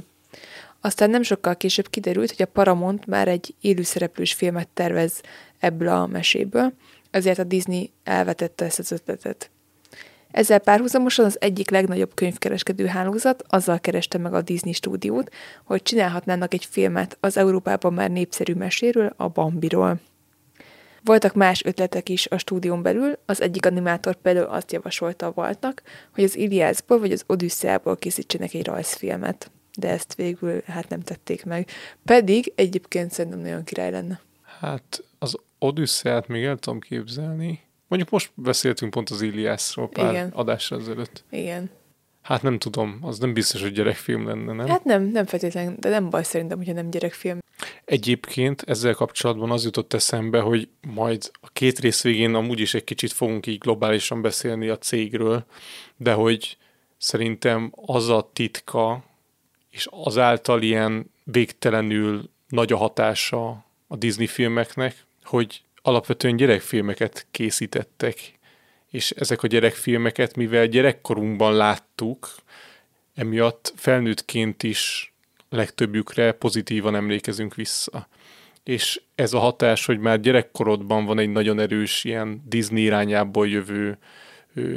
Aztán nem sokkal később kiderült, hogy a Paramount már egy élőszereplős filmet tervez ebből a meséből, ezért a Disney elvetette ezt az ötletet. Ezzel párhuzamosan az egyik legnagyobb könyvkereskedő hálózat azzal kereste meg a Disney stúdiót, hogy csinálhatnának egy filmet az Európában már népszerű meséről, a Bambiról. Voltak más ötletek is a stúdión belül, az egyik animátor például azt javasolta a Waltnak, hogy az Iliászból vagy az Odüsszeából készítsenek egy rajzfilmet. De ezt végül hát nem tették meg. Pedig egyébként szerintem nagyon király lenne. Hát az Odüsszeát még el tudom képzelni. Mondjuk most beszéltünk pont az Iliászról pár Igen. adásra ezelőtt. Igen. Hát nem tudom, az nem biztos, hogy gyerekfilm lenne, nem? Hát nem, nem feltétlenül, de nem baj szerintem, hogyha nem gyerekfilm. Egyébként ezzel kapcsolatban az jutott eszembe, hogy majd a két rész végén amúgy is egy kicsit fogunk így globálisan beszélni a cégről, de hogy szerintem az a titka, és azáltal ilyen végtelenül nagy a hatása a Disney filmeknek, hogy alapvetően gyerekfilmeket készítettek, és ezek a gyerekfilmeket, mivel gyerekkorunkban láttuk, emiatt felnőttként is legtöbbjükre pozitívan emlékezünk vissza. És ez a hatás, hogy már gyerekkorodban van egy nagyon erős ilyen Disney irányából jövő,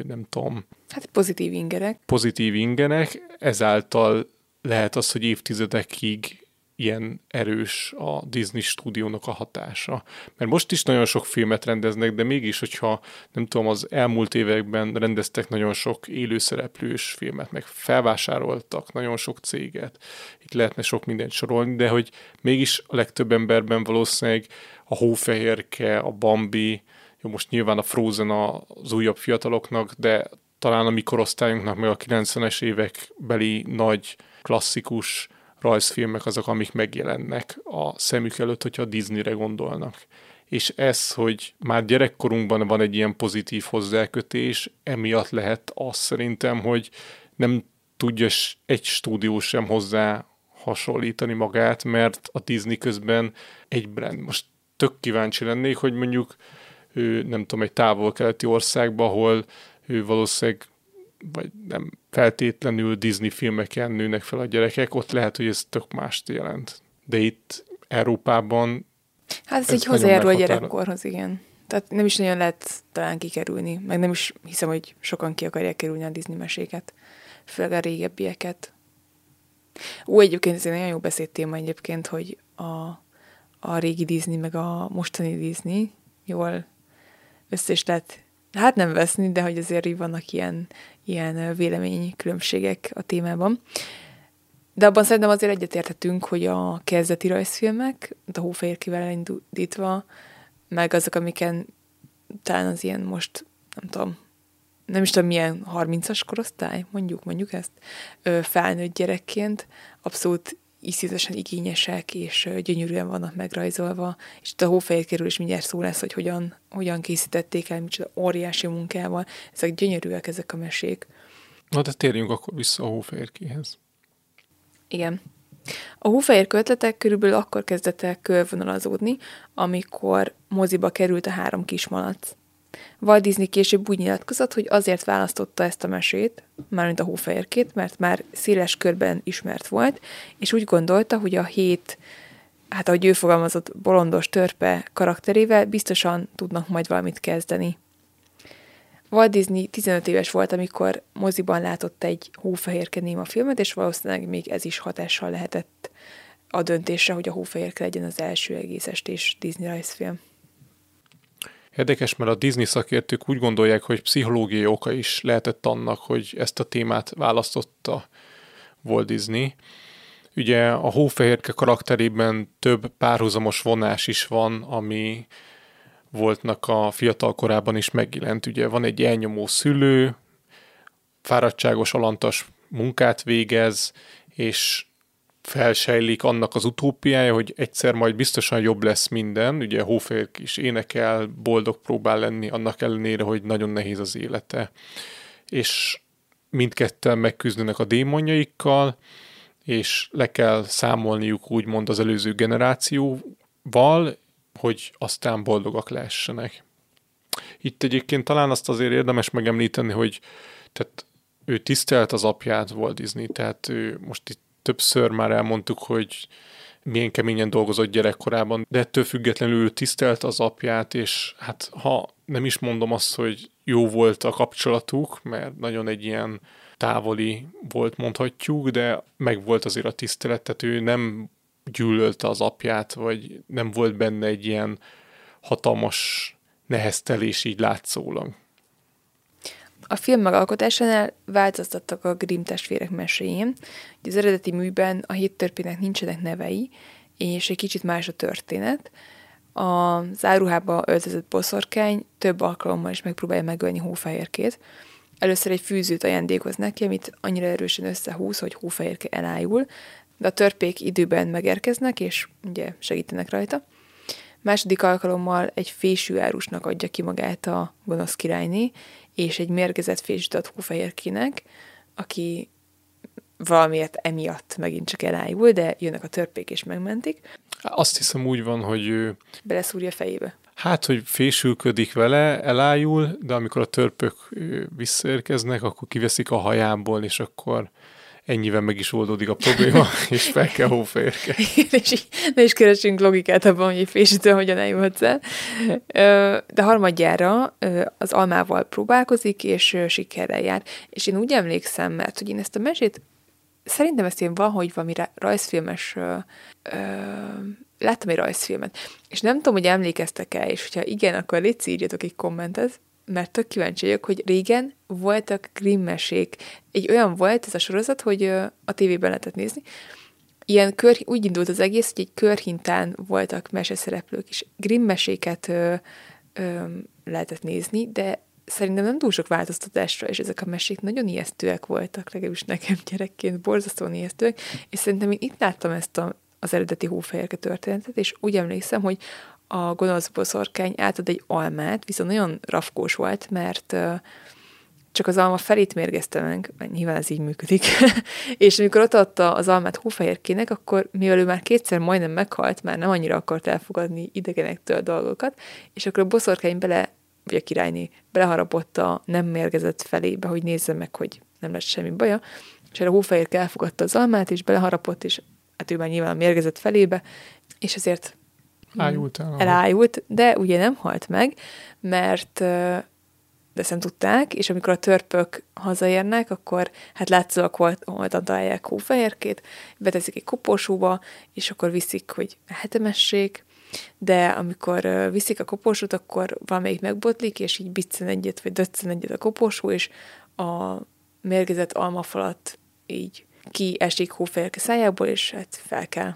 nem tudom, Hát pozitív ingerek. pozitív ingenek, ezáltal lehet az, hogy évtizedekig ilyen erős a Disney stúdiónak a hatása. Mert most is nagyon sok filmet rendeznek, de mégis, hogyha nem tudom, az elmúlt években rendeztek nagyon sok élőszereplős filmet, meg felvásároltak nagyon sok céget, itt lehetne sok mindent sorolni, de hogy mégis a legtöbb emberben valószínűleg a Hófehérke, a Bambi, jó, most nyilván a Frozen az újabb fiataloknak, de talán a mi korosztályunknak, meg a 90-es évek beli nagy klasszikus rajzfilmek azok, amik megjelennek a szemük előtt, hogyha a Disneyre gondolnak. És ez, hogy már gyerekkorunkban van egy ilyen pozitív hozzákötés, emiatt lehet az szerintem, hogy nem tudja egy stúdió sem hozzá hasonlítani magát, mert a Disney közben egy brand. Most tök kíváncsi lennék, hogy mondjuk ő, nem tudom, egy távol-keleti országban, ahol ő valószínűleg vagy nem feltétlenül Disney filmeken nőnek fel a gyerekek, ott lehet, hogy ez tök mást jelent. De itt Európában Hát ez, Ez így hozzájárul a gyerekkorhoz, igen. Tehát nem is nagyon lehet talán kikerülni, meg nem is hiszem, hogy sokan ki akarják kerülni a Disney meséket, főleg a régebbieket. Ó, egyébként ez egy nagyon jó beszédtéma egyébként, hogy a, a régi Disney meg a mostani Disney jól össze is lehet, hát nem veszni, de hogy azért így vannak ilyen, ilyen véleménykülönbségek a témában. De abban szerintem azért egyetérthetünk, hogy a kezdeti rajzfilmek, a hófehérkével elindítva, meg azok, amiken talán az ilyen most, nem tudom, nem is tudom milyen 30-as korosztály, mondjuk, mondjuk ezt, felnőtt gyerekként abszolút iszonyatosan igényesek, és gyönyörűen vannak megrajzolva, és itt a hófehérkéről is mindjárt szó lesz, hogy hogyan, hogyan készítették el, micsoda óriási munkával. Ezek gyönyörűek, ezek a mesék. Na de térjünk akkor vissza a hófehérkéhez. Igen. A hófehér kötletek körülbelül akkor kezdett el körvonalazódni, amikor moziba került a három kismalac. Walt Disney később úgy nyilatkozott, hogy azért választotta ezt a mesét, mármint a hófehérkét, mert már széles körben ismert volt, és úgy gondolta, hogy a hét, hát ahogy ő fogalmazott, bolondos törpe karakterével biztosan tudnak majd valamit kezdeni. Walt Disney 15 éves volt, amikor moziban látott egy Hófehérke néma filmet, és valószínűleg még ez is hatással lehetett a döntésre, hogy a Hófehérke legyen az első egész estés Disney rajzfilm. Érdekes, mert a Disney szakértők úgy gondolják, hogy pszichológiai oka is lehetett annak, hogy ezt a témát választotta Walt Disney. Ugye a hófehérke karakterében több párhuzamos vonás is van, ami voltnak a fiatal korában is megjelent. Ugye van egy elnyomó szülő, fáradtságos alantas munkát végez, és felsejlik annak az utópiája, hogy egyszer majd biztosan jobb lesz minden. Ugye Hófér is énekel, boldog próbál lenni, annak ellenére, hogy nagyon nehéz az élete. És mindketten megküzdenek a démonjaikkal, és le kell számolniuk úgymond az előző generációval, hogy aztán boldogak lehessenek. Itt egyébként talán azt azért érdemes megemlíteni, hogy tehát ő tisztelt az apját Walt Disney, tehát ő most itt többször már elmondtuk, hogy milyen keményen dolgozott gyerekkorában, de ettől függetlenül tisztelt az apját, és hát ha nem is mondom azt, hogy jó volt a kapcsolatuk, mert nagyon egy ilyen távoli volt mondhatjuk, de meg volt azért a tisztelet, tehát ő nem gyűlölte az apját, vagy nem volt benne egy ilyen hatalmas neheztelés így látszólag. A film megalkotásánál változtattak a Grimm testvérek meséjén. Az eredeti műben a hét törpének nincsenek nevei, és egy kicsit más a történet. A záruhába öltözött boszorkány több alkalommal is megpróbálja megölni hófehérkét. Először egy fűzőt ajándékoz neki, amit annyira erősen összehúz, hogy hófehérke elájul, de a törpék időben megérkeznek, és ugye segítenek rajta. Második alkalommal egy fésű árusnak adja ki magát a gonosz királyné, és egy mérgezett fésűt ad hófehérkének, aki valamiért emiatt megint csak elájul, de jönnek a törpék és megmentik. Azt hiszem úgy van, hogy ő... Beleszúrja fejébe. Hát, hogy fésülködik vele, elájul, de amikor a törpök visszaérkeznek, akkor kiveszik a hajából, és akkor ennyivel meg is oldódik a probléma, és fel kell hófehérke. és ne is keresünk logikát abban, hogy egy fésítő hogyan eljuthatsz el. De harmadjára az almával próbálkozik, és sikerrel jár. És én úgy emlékszem, mert hogy én ezt a mesét szerintem ezt én van, hogy valami rajzfilmes láttam egy rajzfilmet, és nem tudom, hogy emlékeztek-e, és hogyha igen, akkor légy írjatok egy kommentet, mert tök kíváncsi vagyok, hogy régen voltak grimmesék. Egy olyan volt ez a sorozat, hogy a tévében lehetett nézni. Ilyen kör, úgy indult az egész, hogy egy körhintán voltak meseszereplők, és grimmeséket ö, ö, lehetett nézni, de szerintem nem túl sok változtatásra, és ezek a mesék nagyon ijesztőek voltak, legalábbis nekem gyerekként borzasztóan ijesztőek, és szerintem én itt láttam ezt a, az eredeti hófehérke történetet, és úgy emlékszem, hogy a gonosz boszorkány átad egy almát, viszont nagyon rafkós volt, mert csak az alma felét mérgezte meg, nyilván ez így működik, és amikor ott adta az almát hófehérkének, akkor mivel ő már kétszer majdnem meghalt, már nem annyira akart elfogadni idegenektől dolgokat, és akkor a boszorkány bele, vagy a királyné beleharapott a nem mérgezett felébe, hogy nézze meg, hogy nem lesz semmi baja, és erre a hófehérke elfogadta az almát, és beleharapott, és hát ő már nyilván a mérgezett felébe, és ezért Ájult el. Elájult, de ugye nem halt meg, mert de ezt nem tudták, és amikor a törpök hazaérnek, akkor hát látszóak holtan találják hófehérkét, beteszik egy koporsóba, és akkor viszik, hogy hetemessék, de amikor viszik a koporsót, akkor valamelyik megbotlik, és így biccen egyet, vagy döccen egyet a koporsó, és a mérgezett almafalat így kiesik hófehérke szájából, és hát fel kell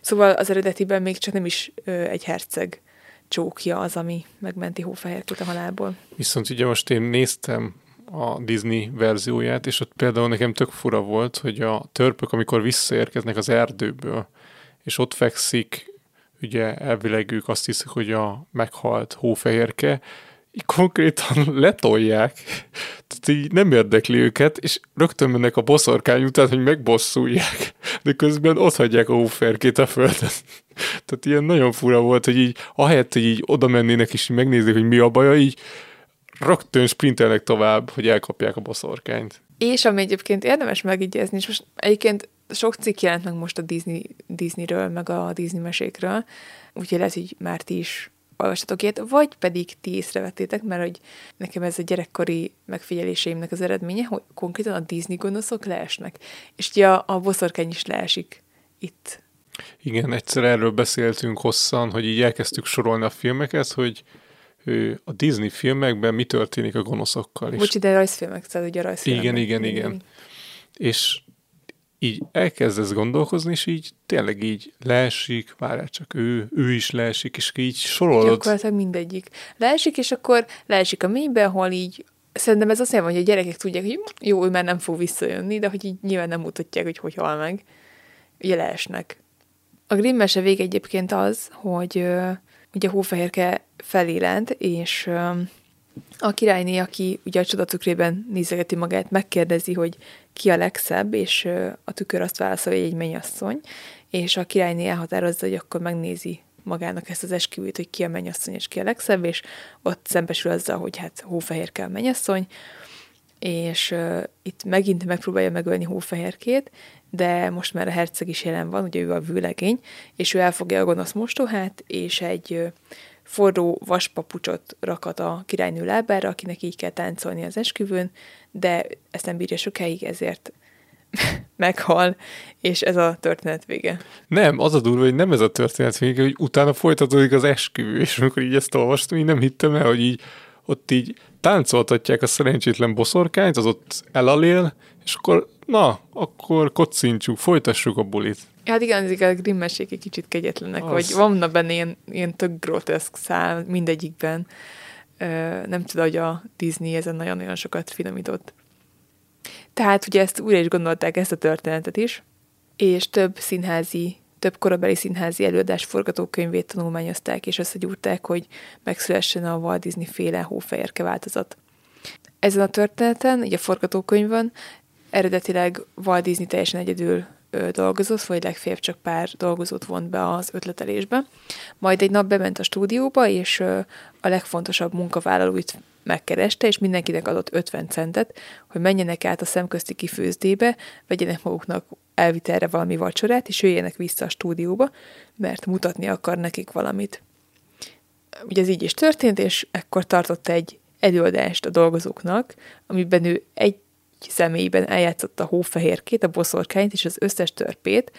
Szóval az eredetiben még csak nem is ö, egy herceg csókja az, ami megmenti Hófehérkét a halálból. Viszont ugye most én néztem a Disney verzióját, és ott például nekem tök fura volt, hogy a törpök, amikor visszaérkeznek az erdőből, és ott fekszik, ugye elvileg ők azt hiszik, hogy a meghalt hófehérke, konkrétan letolják, tehát így nem érdekli őket, és rögtön mennek a boszorkány után, hogy megbosszulják, de közben ott hagyják a hóferkét a földön. Tehát ilyen nagyon fura volt, hogy így ahelyett, hogy így oda mennének és megnézik, hogy mi a baja, így rögtön sprintelnek tovább, hogy elkapják a boszorkányt. És ami egyébként érdemes megígézni, és most egyébként sok cikk jelent meg most a Disney, Disneyről, meg a Disney mesékről, úgyhogy lehet, hogy már ti is olvastatok ilyet, vagy pedig ti észrevettétek, mert hogy nekem ez a gyerekkori megfigyeléseimnek az eredménye, hogy konkrétan a Disney gonoszok leesnek. És ugye a, a boszorkány is leesik itt. Igen, egyszer erről beszéltünk hosszan, hogy így elkezdtük sorolni a filmeket, hogy a Disney filmekben mi történik a gonoszokkal. Bocs, de rajzfilmek, tehát ugye rajzfilmek. Igen, igen, igen. És így elkezdesz gondolkozni, és így tényleg így leesik, várjál csak ő, ő is leesik, és így sorolod. Gyakorlatilag mindegyik. Leesik, és akkor leesik a mélybe, ahol így Szerintem ez azt jelenti, hogy a gyerekek tudják, hogy jó, ő már nem fog visszajönni, de hogy így nyilván nem mutatják, hogy hogy hal meg. Ugye leesnek. A Grimm mese vége egyébként az, hogy ugye Hófehérke felélent, és A királyné, aki ugye a csodatükrében nézegeti magát, megkérdezi, hogy ki a legszebb, és a tükör azt válaszolja, hogy egy mennyasszony, és a királyné elhatározza, hogy akkor megnézi magának ezt az esküvőt, hogy ki a mennyasszony és ki a legszebb, és ott szembesül azzal, hogy hát hófehérke a mennyasszony, és uh, itt megint megpróbálja megölni hófehérkét, de most már a herceg is jelen van, ugye ő a vőlegény, és ő elfogja a gonosz mostohát, és egy uh, forró vaspapucsot rakat a királynő lábára, akinek így kell táncolni az esküvőn, de ezt nem bírja sokáig, ezért meghal, és ez a történet vége. Nem, az a durva, hogy nem ez a történet vége, hogy utána folytatódik az esküvő, és amikor így ezt olvastam, így nem hittem el, hogy így ott így táncoltatják a szerencsétlen boszorkányt, az ott elalél, és akkor na, akkor kocincsuk, folytassuk a bulit. Hát igen, ezek a Grimm mesék egy kicsit kegyetlenek, Az. hogy vannak benne ilyen, ilyen tök groteszk szál mindegyikben. Nem tudom, hogy a Disney ezen nagyon-nagyon sokat finomított. Tehát ugye ezt újra is gondolták ezt a történetet is, és több színházi, több korabeli színházi előadás forgatókönyvét tanulmányozták, és összegyúrták, hogy megszülessen a Walt Disney féle hófehérke változat. Ezen a történeten, így a forgatókönyvön, eredetileg Walt Disney teljesen egyedül dolgozott, vagy legfeljebb csak pár dolgozót vont be az ötletelésbe. Majd egy nap bement a stúdióba, és a legfontosabb munkavállalóit megkereste, és mindenkinek adott 50 centet, hogy menjenek át a szemközti kifőzdébe, vegyenek maguknak elvitelre valami vacsorát, és jöjjenek vissza a stúdióba, mert mutatni akar nekik valamit. Ugye ez így is történt, és ekkor tartott egy előadást a dolgozóknak, amiben ő egy személyben eljátszotta hófehérkét, a boszorkányt és az összes törpét,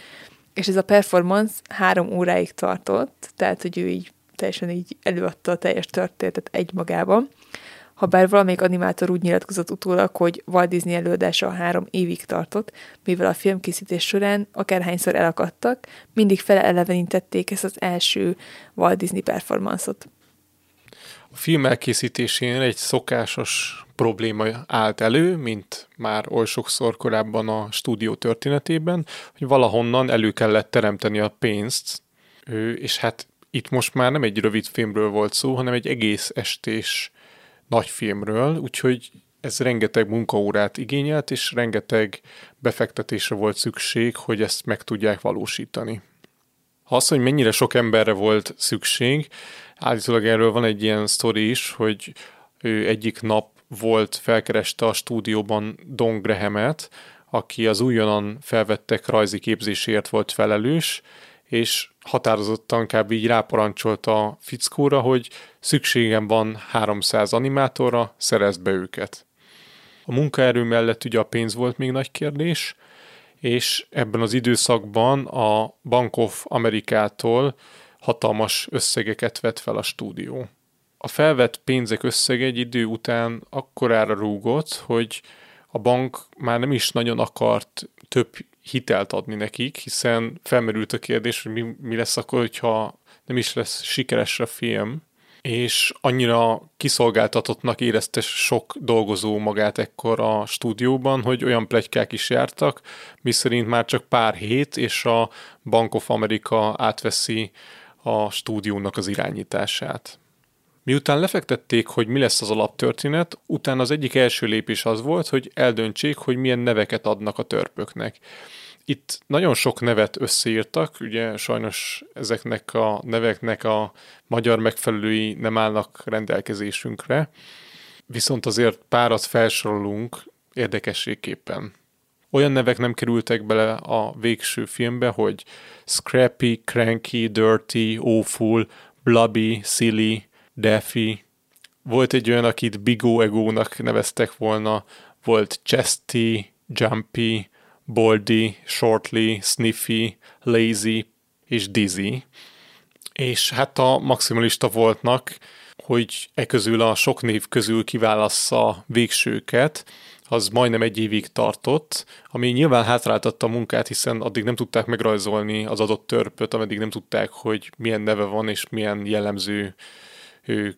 és ez a performance három óráig tartott, tehát hogy ő így teljesen így előadta a teljes történetet egymagában. Habár valamelyik animátor úgy nyilatkozott utólag, hogy Walt Disney előadása három évig tartott, mivel a filmkészítés során akárhányszor elakadtak, mindig feleelevenítették ezt az első Walt Disney performance-ot. A film elkészítésén egy szokásos probléma állt elő, mint már oly sokszor korábban a stúdió történetében, hogy valahonnan elő kellett teremteni a pénzt, és hát itt most már nem egy rövid filmről volt szó, hanem egy egész estés nagy filmről, úgyhogy ez rengeteg munkaórát igényelt, és rengeteg befektetésre volt szükség, hogy ezt meg tudják valósítani. Ha az, hogy mennyire sok emberre volt szükség, állítólag erről van egy ilyen sztori is, hogy ő egyik nap volt, felkereste a stúdióban Don Grahamet, aki az újonnan felvettek rajzi képzéséért volt felelős, és határozottan kb. így ráparancsolta a fickóra, hogy szükségem van 300 animátorra, szerezd be őket. A munkaerő mellett ugye a pénz volt még nagy kérdés, és ebben az időszakban a Bank of Amerikától hatalmas összegeket vett fel a stúdió. A felvett pénzek összege egy idő után akkorára rúgott, hogy a bank már nem is nagyon akart több hitelt adni nekik, hiszen felmerült a kérdés, hogy mi, mi lesz akkor, hogyha nem is lesz sikeres a film, és annyira kiszolgáltatottnak érezte sok dolgozó magát ekkor a stúdióban, hogy olyan plegykák is jártak, miszerint már csak pár hét, és a Bank of America átveszi a stúdiónak az irányítását. Miután lefektették, hogy mi lesz az alaptörténet, utána az egyik első lépés az volt, hogy eldöntsék, hogy milyen neveket adnak a törpöknek. Itt nagyon sok nevet összeírtak, ugye sajnos ezeknek a neveknek a magyar megfelelői nem állnak rendelkezésünkre, viszont azért párat felsorolunk érdekességképpen. Olyan nevek nem kerültek bele a végső filmbe, hogy Scrappy, Cranky, Dirty, Awful, Blubby, Silly, Daffy. Volt egy olyan, akit Bigó Egónak neveztek volna, volt Chesty, Jumpy, Baldy, Shortly, Sniffy, Lazy és Dizzy. És hát a maximalista voltnak, hogy e közül a sok név közül kiválassza végsőket, az majdnem egy évig tartott, ami nyilván hátráltatta a munkát, hiszen addig nem tudták megrajzolni az adott törpöt, ameddig nem tudták, hogy milyen neve van és milyen jellemző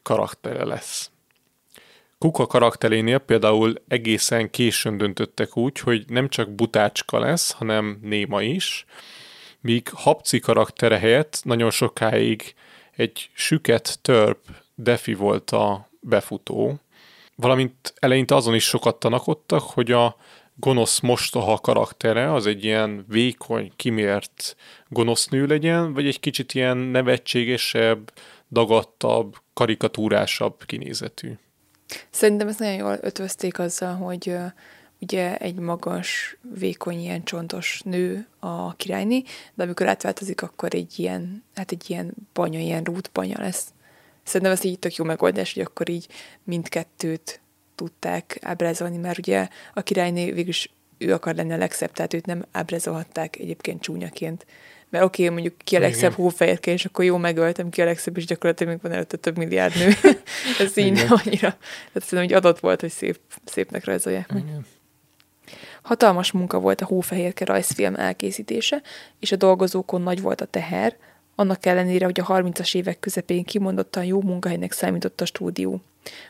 karaktere lesz. Kuka karakterénél például egészen későn döntöttek úgy, hogy nem csak butácska lesz, hanem néma is, míg Hapci karaktere helyett nagyon sokáig egy süket törp Defi volt a befutó, valamint eleinte azon is sokat tanakodtak, hogy a gonosz mostoha karaktere az egy ilyen vékony, kimért gonosz nő legyen, vagy egy kicsit ilyen nevetségesebb, dagadtabb, karikatúrásabb kinézetű. Szerintem ezt nagyon jól ötvözték azzal, hogy ugye egy magas, vékony, ilyen csontos nő a királyné, de amikor átváltozik, akkor egy ilyen, hát egy ilyen banya, ilyen rútbanya lesz. Szerintem ez így tök jó megoldás, hogy akkor így mindkettőt tudták ábrázolni, mert ugye a királyné végülis ő akar lenni a legszebb, tehát őt nem ábrázolhatták egyébként csúnyaként. Mert oké, okay, mondjuk ki a legszebb hófehérke, és akkor jó, megöltem ki a legszebb, és gyakorlatilag még van előtte több milliárd nő. Ez így Igen. nem annyira. Tehát szerintem, hogy adott volt, hogy szép, szépnek rajzolják meg. Igen. Hatalmas munka volt a Hófehérke rajzfilm elkészítése, és a dolgozókon nagy volt a teher, annak ellenére, hogy a 30-as évek közepén kimondottan jó munkahelynek számított a stúdió.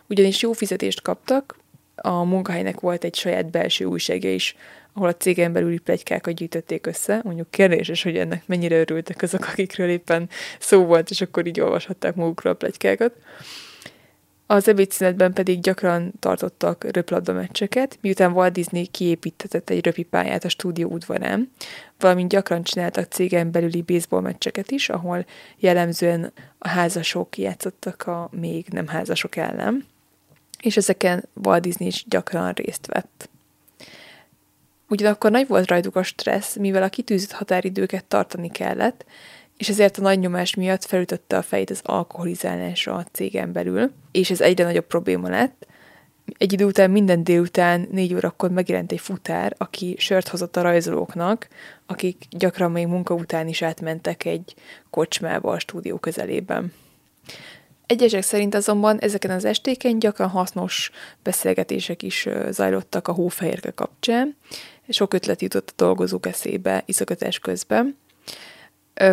Ugyanis jó fizetést kaptak, a munkahelynek volt egy saját belső újságja is, ahol a cégen belüli plegykákat gyűjtötték össze. Mondjuk kérdéses, hogy ennek mennyire örültek azok, akikről éppen szó volt, és akkor így olvashatták magukról a plegykákat. Az ebédszünetben pedig gyakran tartottak röplabda meccseket, miután Walt Disney kiépítetett egy röpipályát a stúdió udvarán, valamint gyakran csináltak cégen belüli baseball meccseket is, ahol jellemzően a házasok játszottak a még nem házasok ellen, és ezeken Walt Disney is gyakran részt vett. Ugyanakkor nagy volt rajtuk a stressz, mivel a kitűzött határidőket tartani kellett, és ezért a nagy nyomás miatt felütötte a fejét az alkoholizálásra a cégen belül, és ez egyre nagyobb probléma lett. Egy idő után minden délután négy órakor megjelent egy futár, aki sört hozott a rajzolóknak, akik gyakran még munka után is átmentek egy kocsmába a stúdió közelében. Egyesek szerint azonban ezeken az estéken gyakran hasznos beszélgetések is zajlottak a hófehérke kapcsán, sok ötlet jutott a dolgozók eszébe iszogatás közben,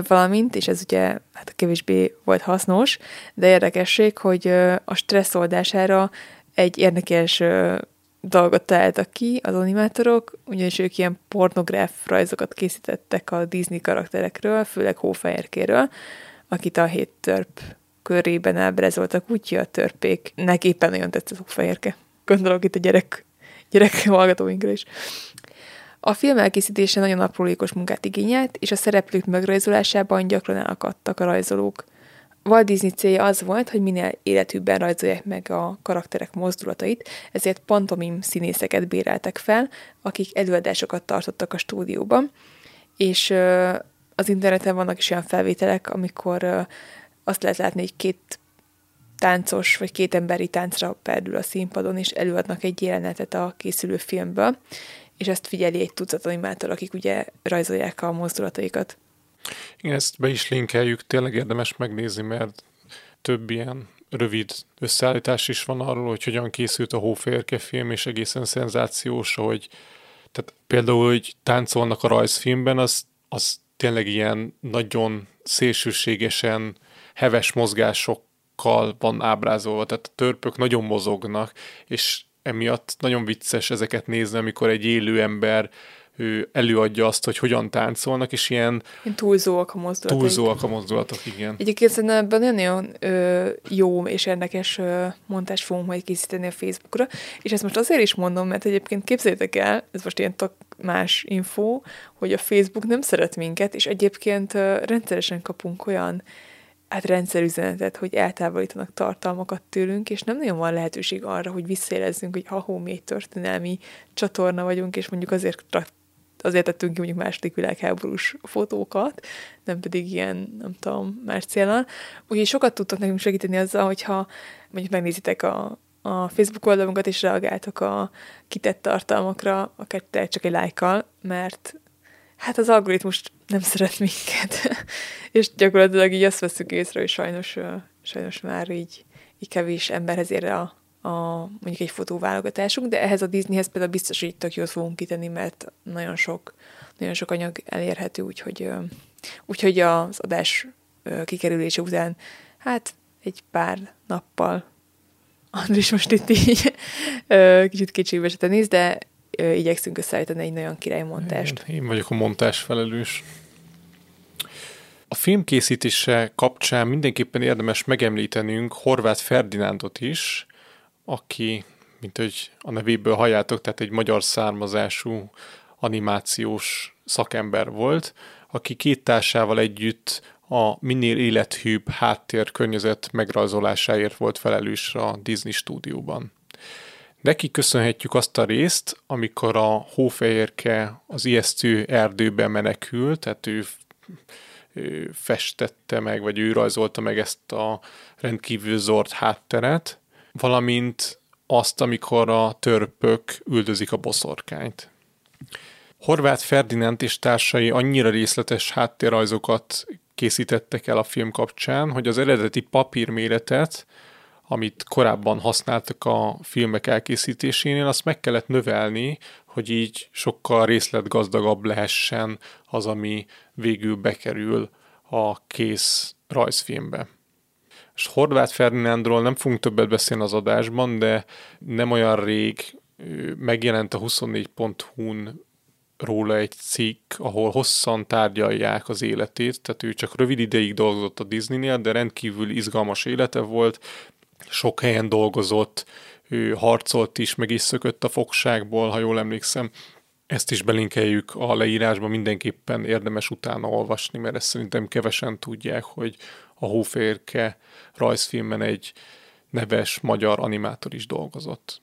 valamint, és ez ugye hát kevésbé volt hasznos, de érdekesség, hogy a stressz oldására egy érdekes dolgot találtak ki az animátorok, ugyanis ők ilyen pornográf rajzokat készítettek a Disney karakterekről, főleg Hófehérkéről, akit a hét törp körében ábrázoltak, úgyhogy a törpéknek éppen nagyon tetszett Hófehérke. Gondolok itt a gyerek, gyerek hallgatóinkra is. A film elkészítése nagyon aprólékos munkát igényelt, és a szereplők megrajzolásában gyakran elakadtak a rajzolók. Walt Disney célja az volt, hogy minél életűbben rajzolják meg a karakterek mozdulatait, ezért pantomim színészeket béreltek fel, akik előadásokat tartottak a stúdióban, és az interneten vannak is olyan felvételek, amikor azt lehet látni, hogy két táncos vagy két emberi táncra perdül a színpadon, és előadnak egy jelenetet a készülő filmből, és ezt figyeli egy tucat animátor, akik ugye rajzolják a mozdulataikat. Igen, ezt be is linkeljük, tényleg érdemes megnézni, mert több ilyen rövid összeállítás is van arról, hogy hogyan készült a Hóférke film, és egészen szenzációs, hogy tehát például, hogy táncolnak a rajzfilmben, az, az tényleg ilyen nagyon szélsőségesen heves mozgásokkal van ábrázolva, tehát a törpök nagyon mozognak, és emiatt nagyon vicces ezeket nézni, amikor egy élő ember ő előadja azt, hogy hogyan táncolnak, és ilyen Ilyen túlzóak a mozdulatok. túlzóak a mozdulatok, igen. Egyébként szerintem ebben nagyon-nagyon ö, jó és érdekes ö, montást fogunk majd készíteni a Facebookra, és ezt most azért is mondom, mert egyébként képzeljétek el, ez most ilyen tök más info, hogy a Facebook nem szeret minket, és egyébként ö, rendszeresen kapunk olyan hát rendszerüzenetet, hogy eltávolítanak tartalmakat tőlünk, és nem nagyon van lehetőség arra, hogy visszaélezzünk, hogy ha mi egy történelmi csatorna vagyunk, és mondjuk azért azért tettünk ki mondjuk második világháborús fotókat, nem pedig ilyen, nem tudom, más célnal. Úgyhogy sokat tudtok nekünk segíteni azzal, hogyha mondjuk megnézitek a, a Facebook oldalunkat, és reagáltok a kitett tartalmakra, akár csak egy lájkkal, mert hát az algoritmus nem szeret minket. és gyakorlatilag így azt veszük észre, hogy sajnos, sajnos már így, így kevés emberhez ér a, a, mondjuk egy fotóválogatásunk, de ehhez a Disneyhez például biztos, hogy tök jót fogunk kitenni, mert nagyon sok, nagyon sok anyag elérhető, úgyhogy, úgyhogy az adás kikerülése után hát egy pár nappal Andris most itt így kicsit se néz, de ö, igyekszünk összeállítani egy nagyon király montást. Én, én vagyok a montás felelős. A film készítése kapcsán mindenképpen érdemes megemlítenünk Horváth Ferdinándot is, aki mint hogy a nevéből halljátok, tehát egy magyar származású animációs szakember volt, aki két társával együtt a minél élethűbb háttér környezet megrajzolásáért volt felelős a Disney stúdióban. Neki köszönhetjük azt a részt, amikor a hófehérke az ijesztő erdőbe menekül, tehát ő, ő festette meg, vagy ő rajzolta meg ezt a rendkívül zord hátteret, valamint azt, amikor a törpök üldözik a boszorkányt. Horváth Ferdinánd és társai annyira részletes háttérrajzokat készítettek el a film kapcsán, hogy az eredeti papírméretet, amit korábban használtak a filmek elkészítésénél, azt meg kellett növelni, hogy így sokkal részletgazdagabb lehessen az, ami végül bekerül a kész rajzfilmbe. És Horváth Ferdinándról nem fogunk többet beszélni az adásban, de nem olyan rég megjelent a 24.hu-n róla egy cikk, ahol hosszan tárgyalják az életét, tehát ő csak rövid ideig dolgozott a Disneynél, de rendkívül izgalmas élete volt, sok helyen dolgozott, ő harcolt is, meg is szökött a fogságból, ha jól emlékszem. Ezt is belinkeljük a leírásba, mindenképpen érdemes utána olvasni, mert ezt szerintem kevesen tudják, hogy a Hóférke rajzfilmen egy neves magyar animátor is dolgozott.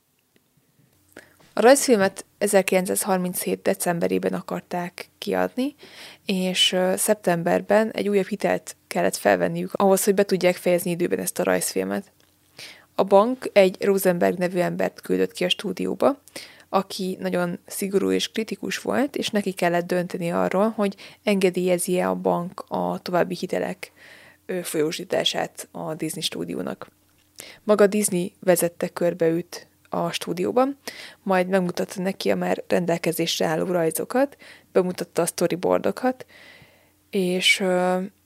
A rajzfilmet 1937. decemberében akarták kiadni, és szeptemberben egy újabb hitelt kellett felvenniük ahhoz, hogy be tudják fejezni időben ezt a rajzfilmet. A bank egy Rosenberg nevű embert küldött ki a stúdióba, aki nagyon szigorú és kritikus volt, és neki kellett dönteni arról, hogy engedélyezi-e a bank a további hitelek folyósítását a Disney stúdiónak. Maga Disney vezette körbeüt a stúdióban, majd megmutatta neki a már rendelkezésre álló rajzokat, bemutatta a storyboardokat, és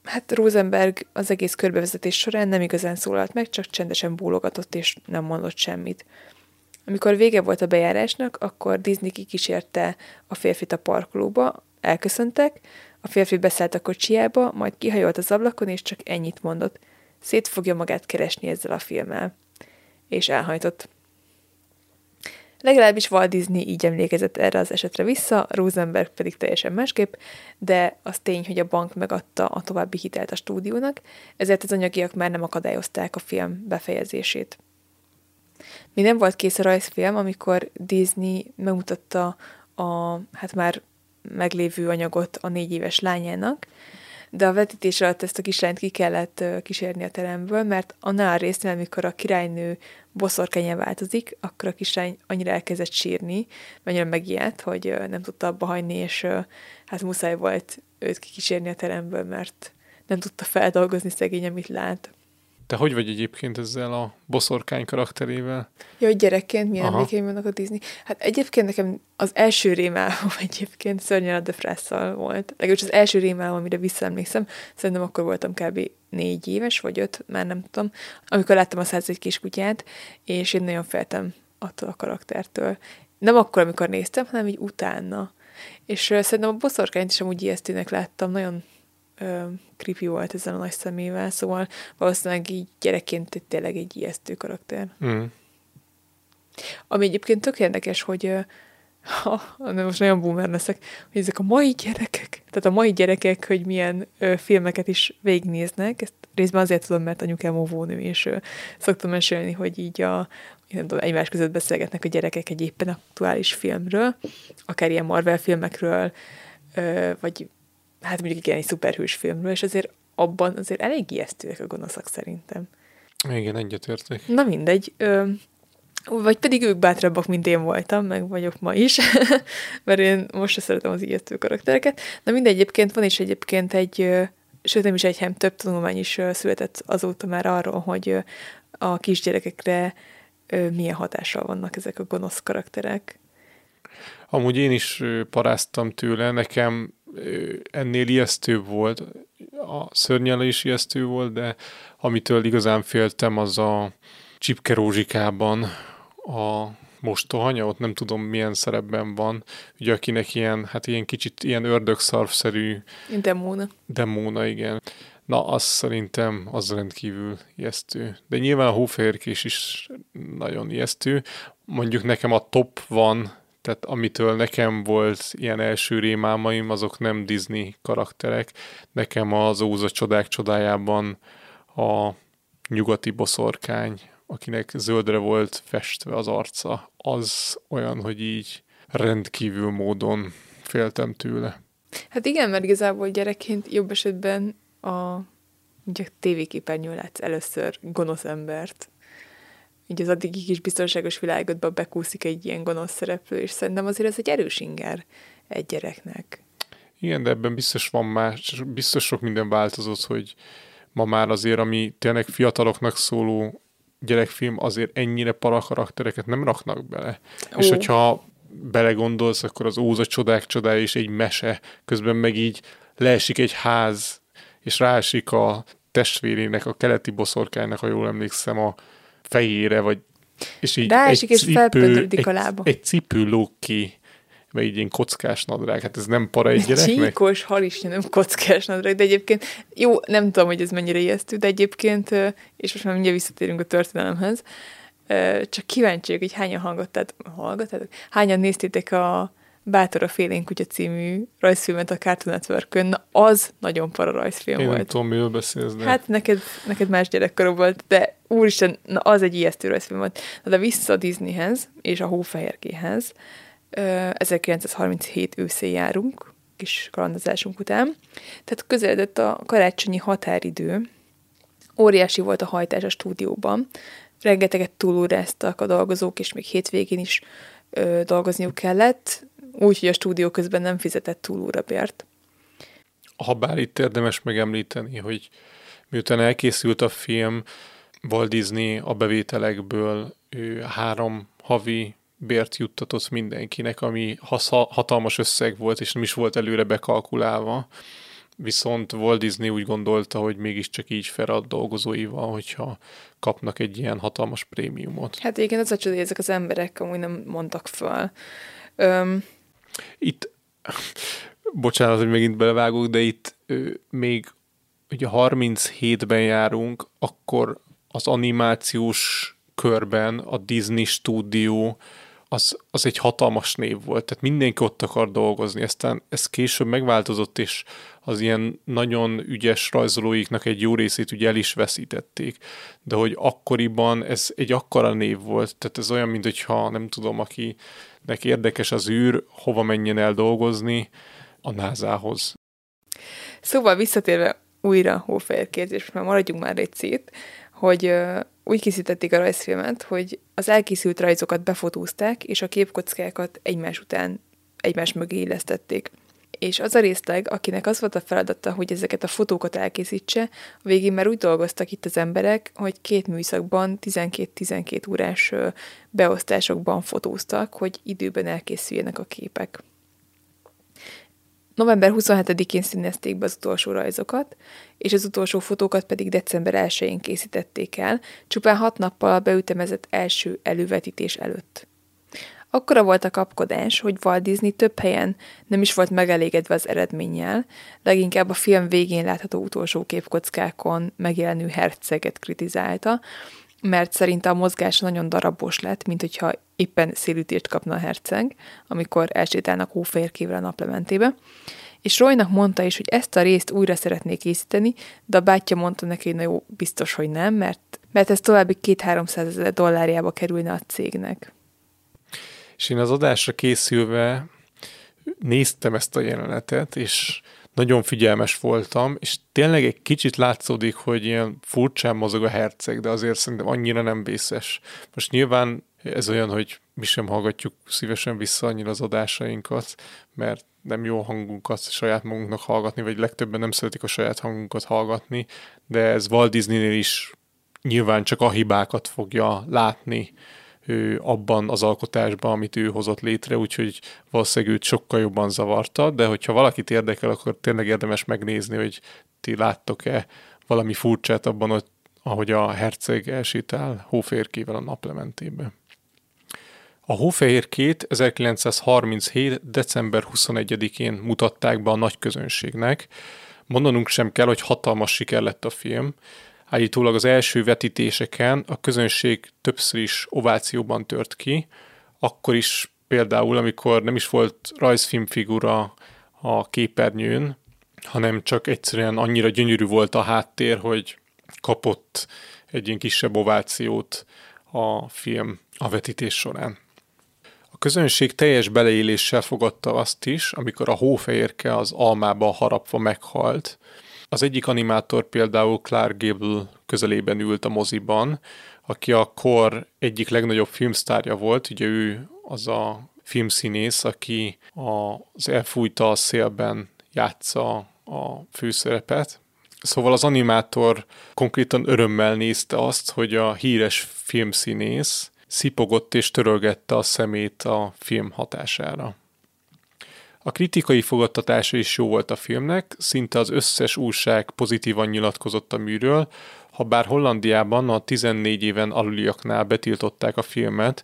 hát Rosenberg az egész körbevezetés során nem igazán szólalt meg, csak csendesen bólogatott és nem mondott semmit. Amikor vége volt a bejárásnak, akkor Disney kikísérte a férfit a parkolóba, elköszöntek, a férfi beszállt a kocsiába, majd kihajolt az ablakon, és csak ennyit mondott. Szét fogja magát keresni ezzel a filmmel. És elhajtott. Legalábbis Walt Disney így emlékezett erre az esetre vissza, Rosenberg pedig teljesen másképp, de az tény, hogy a bank megadta a további hitelt a stúdiónak, ezért az anyagiak már nem akadályozták a film befejezését. Mi nem volt kész a rajzfilm, amikor Disney megmutatta a hát már meglévő anyagot a négy éves lányának, de a vetítés alatt ezt a kislányt ki kellett kísérni a teremből, mert annál a résznél, amikor a királynő boszorkányá változik, akkor a kislány annyira elkezdett sírni, annyira megijedt, hogy nem tudta abba hagyni, és hát muszáj volt őt kikísérni a teremből, mert nem tudta feldolgozni szegény, amit lát. Te hogy vagy egyébként ezzel a boszorkány karakterével? Ja, hogy gyerekként milyen emlékeim vannak a Disney. Hát egyébként nekem az első rémálom egyébként szörnyen a Defrásszal volt. Legalábbis az első rémálom, amire visszaemlékszem, szerintem akkor voltam kb. négy éves, vagy öt, már nem tudom, amikor láttam a száz egy kutyát, és én nagyon féltem attól a karaktertől. Nem akkor, amikor néztem, hanem így utána. És szerintem a boszorkányt is amúgy ijesztőnek láttam, nagyon ö, creepy volt ezzel a nagy szemével, szóval valószínűleg így gyerekként tényleg egy ijesztő karakter. Mm. Ami egyébként tök érdekes, hogy ha, de most nagyon boomer leszek, hogy ezek a mai gyerekek, tehát a mai gyerekek, hogy milyen ö, filmeket is végignéznek, ezt részben azért tudom, mert anyukám óvónő, és ö, szoktam mesélni, hogy így a, nem tudom, egymás között beszélgetnek a gyerekek egy éppen aktuális filmről, akár ilyen Marvel filmekről, ö, vagy hát mondjuk igen, egy szuperhős filmről, és azért abban azért elég ijesztőek a gonoszak szerintem. Igen, egyetértek. Na mindegy. Ö, vagy pedig ők bátrabbak, mint én voltam, meg vagyok ma is, mert én most szeretem az ijesztő karaktereket. Na mindegy, egyébként van is egyébként egy, sőt nem is egy, hanem több tanulmány is született azóta már arról, hogy a kisgyerekekre milyen hatással vannak ezek a gonosz karakterek. Amúgy én is paráztam tőle, nekem ennél ijesztő volt, a szörnyele is ijesztő volt, de amitől igazán féltem, az a Csipke Rózsikában a mostohanya, ott nem tudom milyen szerepben van, ugye akinek ilyen, hát ilyen kicsit ilyen ördögszarvszerű demóna. Demóna, igen. Na, az szerintem az rendkívül ijesztő. De nyilván a hófehérkés is nagyon ijesztő. mondjuk nekem a top van, tehát amitől nekem volt ilyen első rémálmaim, azok nem Disney karakterek. Nekem az Óza csodák csodájában a nyugati boszorkány, akinek zöldre volt festve az arca, az olyan, hogy így rendkívül módon féltem tőle. Hát igen, mert igazából gyerekként jobb esetben a, ugye tévéképernyőn látsz először gonosz embert. Így az addigi kis biztonságos világodba bekúszik egy ilyen gonosz szereplő, és szerintem azért ez egy erős inger egy gyereknek. Igen, de ebben biztos van más, biztos sok minden változott, hogy ma már azért, ami tényleg fiataloknak szóló gyerekfilm, azért ennyire para karaktereket nem raknak bele. Ó. És hogyha belegondolsz, akkor az Óza csodák csodája is egy mese, közben meg így leesik egy ház, és ráesik a testvérének, a keleti boszorkánynak, ha jól emlékszem, a fejére, vagy és így Ráesik, egy és cipő, egy, a lába. Egy cipő lók ki, vagy egy ilyen kockás nadrág, hát ez nem para egy gyereknek? Csíkos, hal is nem kockás nadrág, de egyébként, jó, nem tudom, hogy ez mennyire ijesztő, de egyébként, és most már mindjárt visszatérünk a történelemhez, csak kíváncsi hogy hányan hallgattátok, hallgattátok? Hányan néztétek a Bátor a Félén Kutya című rajzfilmet a Cartoon network Na, az nagyon para rajzfilm Én volt. nem tudom, miről beszélsz, de... Hát neked, neked más gyerekkorú volt, de úristen, na, az egy ijesztő rajzfilm volt. Na, de vissza a Disneyhez és a Hófehérkéhez. 1937 őszén járunk, kis kalandozásunk után. Tehát közeledett a karácsonyi határidő, óriási volt a hajtás a stúdióban, rengeteget túlóráztak a dolgozók, és még hétvégén is ö, dolgozniuk kellett, úgyhogy a stúdió közben nem fizetett túlórabért. Ha bár itt érdemes megemlíteni, hogy miután elkészült a film, Walt Disney a bevételekből ő három havi bért juttatott mindenkinek, ami hatalmas összeg volt, és nem is volt előre bekalkulálva. Viszont Walt Disney úgy gondolta, hogy mégiscsak így fel a dolgozóival, hogyha kapnak egy ilyen hatalmas prémiumot. Hát igen, az a hogy ezek az emberek amúgy nem mondtak föl. Öm... Itt, bocsánat, hogy megint belevágok, de itt ő, még ugye 37-ben járunk, akkor az animációs körben a Disney stúdió az, az egy hatalmas név volt, tehát mindenki ott akar dolgozni, aztán ez később megváltozott, és az ilyen nagyon ügyes rajzolóiknak egy jó részét ugye el is veszítették, de hogy akkoriban ez egy akkora név volt, tehát ez olyan, mint hogyha nem tudom, akinek érdekes az űr, hova menjen el dolgozni, a názához. Szóval visszatérve újra Hófehér kérdés, mert maradjunk már egy szét, hogy úgy készítették a rajzfilmet, hogy az elkészült rajzokat befotózták, és a képkockákat egymás után egymás mögé illesztették. És az a részleg, akinek az volt a feladata, hogy ezeket a fotókat elkészítse, a végén már úgy dolgoztak itt az emberek, hogy két műszakban 12-12 órás beosztásokban fotóztak, hogy időben elkészüljenek a képek. November 27-én színezték be az utolsó rajzokat, és az utolsó fotókat pedig december 1-én készítették el, csupán hat nappal a beütemezett első elővetítés előtt. Akkora volt a kapkodás, hogy Walt Disney több helyen nem is volt megelégedve az eredménnyel, leginkább a film végén látható utolsó képkockákon megjelenő herceget kritizálta, mert szerinte a mozgás nagyon darabos lett, mint hogyha éppen szélütést kapna a herceg, amikor elsétálnak hófehérkével a naplementébe. És Roynak mondta is, hogy ezt a részt újra szeretné készíteni, de a bátyja mondta neki, hogy na jó, biztos, hogy nem, mert, mert ez további két-háromszáz ezer dollárjába kerülne a cégnek. És én az adásra készülve néztem ezt a jelenetet, és nagyon figyelmes voltam, és tényleg egy kicsit látszódik, hogy ilyen furcsán mozog a herceg, de azért szerintem annyira nem vészes. Most nyilván ez olyan, hogy mi sem hallgatjuk szívesen vissza annyira az adásainkat, mert nem jó hangunkat saját magunknak hallgatni, vagy legtöbben nem szeretik a saját hangunkat hallgatni, de ez Walt Disneynél is nyilván csak a hibákat fogja látni, ő abban az alkotásban, amit ő hozott létre, úgyhogy valószínűleg őt sokkal jobban zavarta, de hogyha valakit érdekel, akkor tényleg érdemes megnézni, hogy ti láttok-e valami furcsát abban, hogy ahogy a herceg elsétál hóférkével a naplementébe. A hófehérkét 1937. december 21-én mutatták be a nagy közönségnek. Mondanunk sem kell, hogy hatalmas siker lett a film. Állítólag az első vetítéseken a közönség többször is ovációban tört ki, akkor is például, amikor nem is volt rajzfilmfigura a képernyőn, hanem csak egyszerűen annyira gyönyörű volt a háttér, hogy kapott egy ilyen kisebb ovációt a film a vetítés során. A közönség teljes beleéléssel fogadta azt is, amikor a hófehérke az almába harapva meghalt. Az egyik animátor például Clark Gable közelében ült a moziban, aki a kor egyik legnagyobb filmsztárja volt, ugye ő az a filmszínész, aki az Elfújta a szélben játsza a főszerepet. Szóval az animátor konkrétan örömmel nézte azt, hogy a híres filmszínész szipogott és törölgette a szemét a film hatására. A kritikai fogadtatása is jó volt a filmnek, szinte az összes újság pozitívan nyilatkozott a műről, ha bár Hollandiában a 14 éven aluliaknál betiltották a filmet,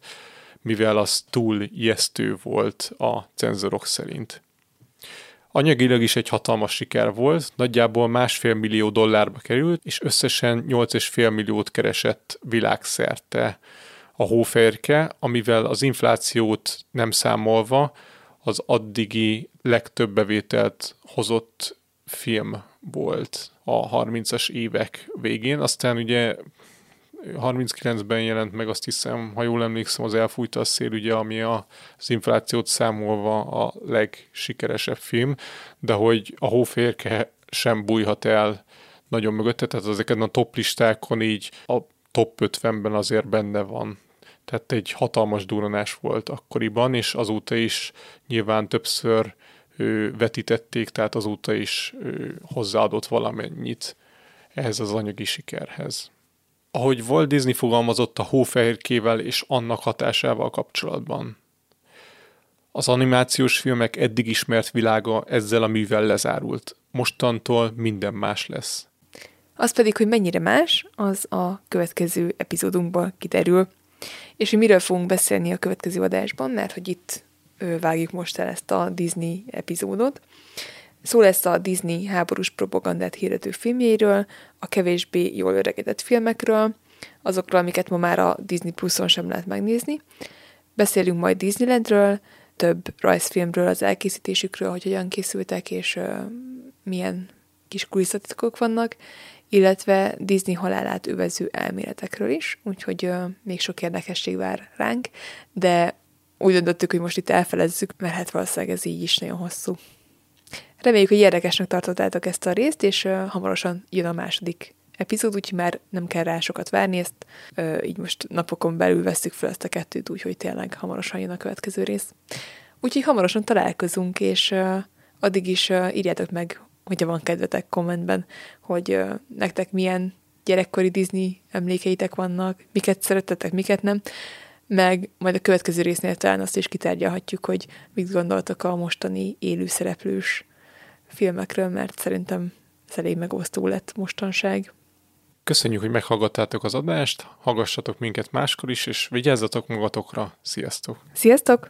mivel az túl ijesztő volt a cenzorok szerint. Anyagilag is egy hatalmas siker volt, nagyjából másfél millió dollárba került, és összesen 8,5 milliót keresett világszerte a hóférke, amivel az inflációt nem számolva az addigi legtöbb bevételt hozott film volt a 30-as évek végén. Aztán ugye 39-ben jelent meg, azt hiszem, ha jól emlékszem, az Elfújta a szél, ugye, ami a, az inflációt számolva a legsikeresebb film, de hogy a hóférke sem bújhat el nagyon mögötte, tehát ezeken a top listákon így a top 50-ben azért benne van. Tehát egy hatalmas duranás volt akkoriban, és azóta is nyilván többször ő, vetítették, tehát azóta is ő, hozzáadott valamennyit ehhez az anyagi sikerhez ahogy Walt Disney fogalmazott a hófehérkével és annak hatásával kapcsolatban. Az animációs filmek eddig ismert világa ezzel a művel lezárult. Mostantól minden más lesz. Az pedig, hogy mennyire más, az a következő epizódunkból kiderül. És hogy miről fogunk beszélni a következő adásban, mert hogy itt vágjuk most el ezt a Disney epizódot. Szó lesz a Disney háborús propagandát hirdető filmjéről, a kevésbé jól öregedett filmekről, azokról, amiket ma már a Disney Plus-on sem lehet megnézni. Beszélünk majd Disneylandről, több rajzfilmről, az elkészítésükről, hogy hogyan készültek, és uh, milyen kis kulisszatitkok vannak, illetve Disney halálát övező elméletekről is, úgyhogy uh, még sok érdekesség vár ránk, de úgy döntöttük, hogy most itt elfelezzük, mert hát valószínűleg ez így is nagyon hosszú. Reméljük, hogy érdekesnek tartottátok ezt a részt, és uh, hamarosan jön a második epizód, úgyhogy már nem kell rá sokat várni, ezt uh, így most napokon belül veszük fel ezt a kettőt, úgyhogy tényleg hamarosan jön a következő rész. Úgyhogy hamarosan találkozunk, és uh, addig is uh, írjátok meg, hogyha van kedvetek kommentben, hogy nektek milyen gyerekkori Disney emlékeitek vannak, miket szerettetek, miket nem, meg majd a következő résznél talán azt is kitárgyalhatjuk, hogy mit gondoltok a mostani élőszereplős filmekről, mert szerintem ez elég megosztó lett mostanság. Köszönjük, hogy meghallgattátok az adást, hallgassatok minket máskor is, és vigyázzatok magatokra. Sziasztok! Sziasztok!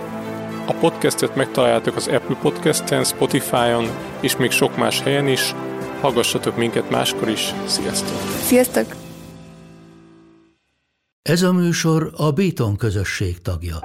A podcastet megtaláljátok az Apple Podcast-en, Spotify-on és még sok más helyen is. Hallgassatok minket máskor is. Sziasztok! Sziasztok! Ez a műsor a Béton közösség tagja.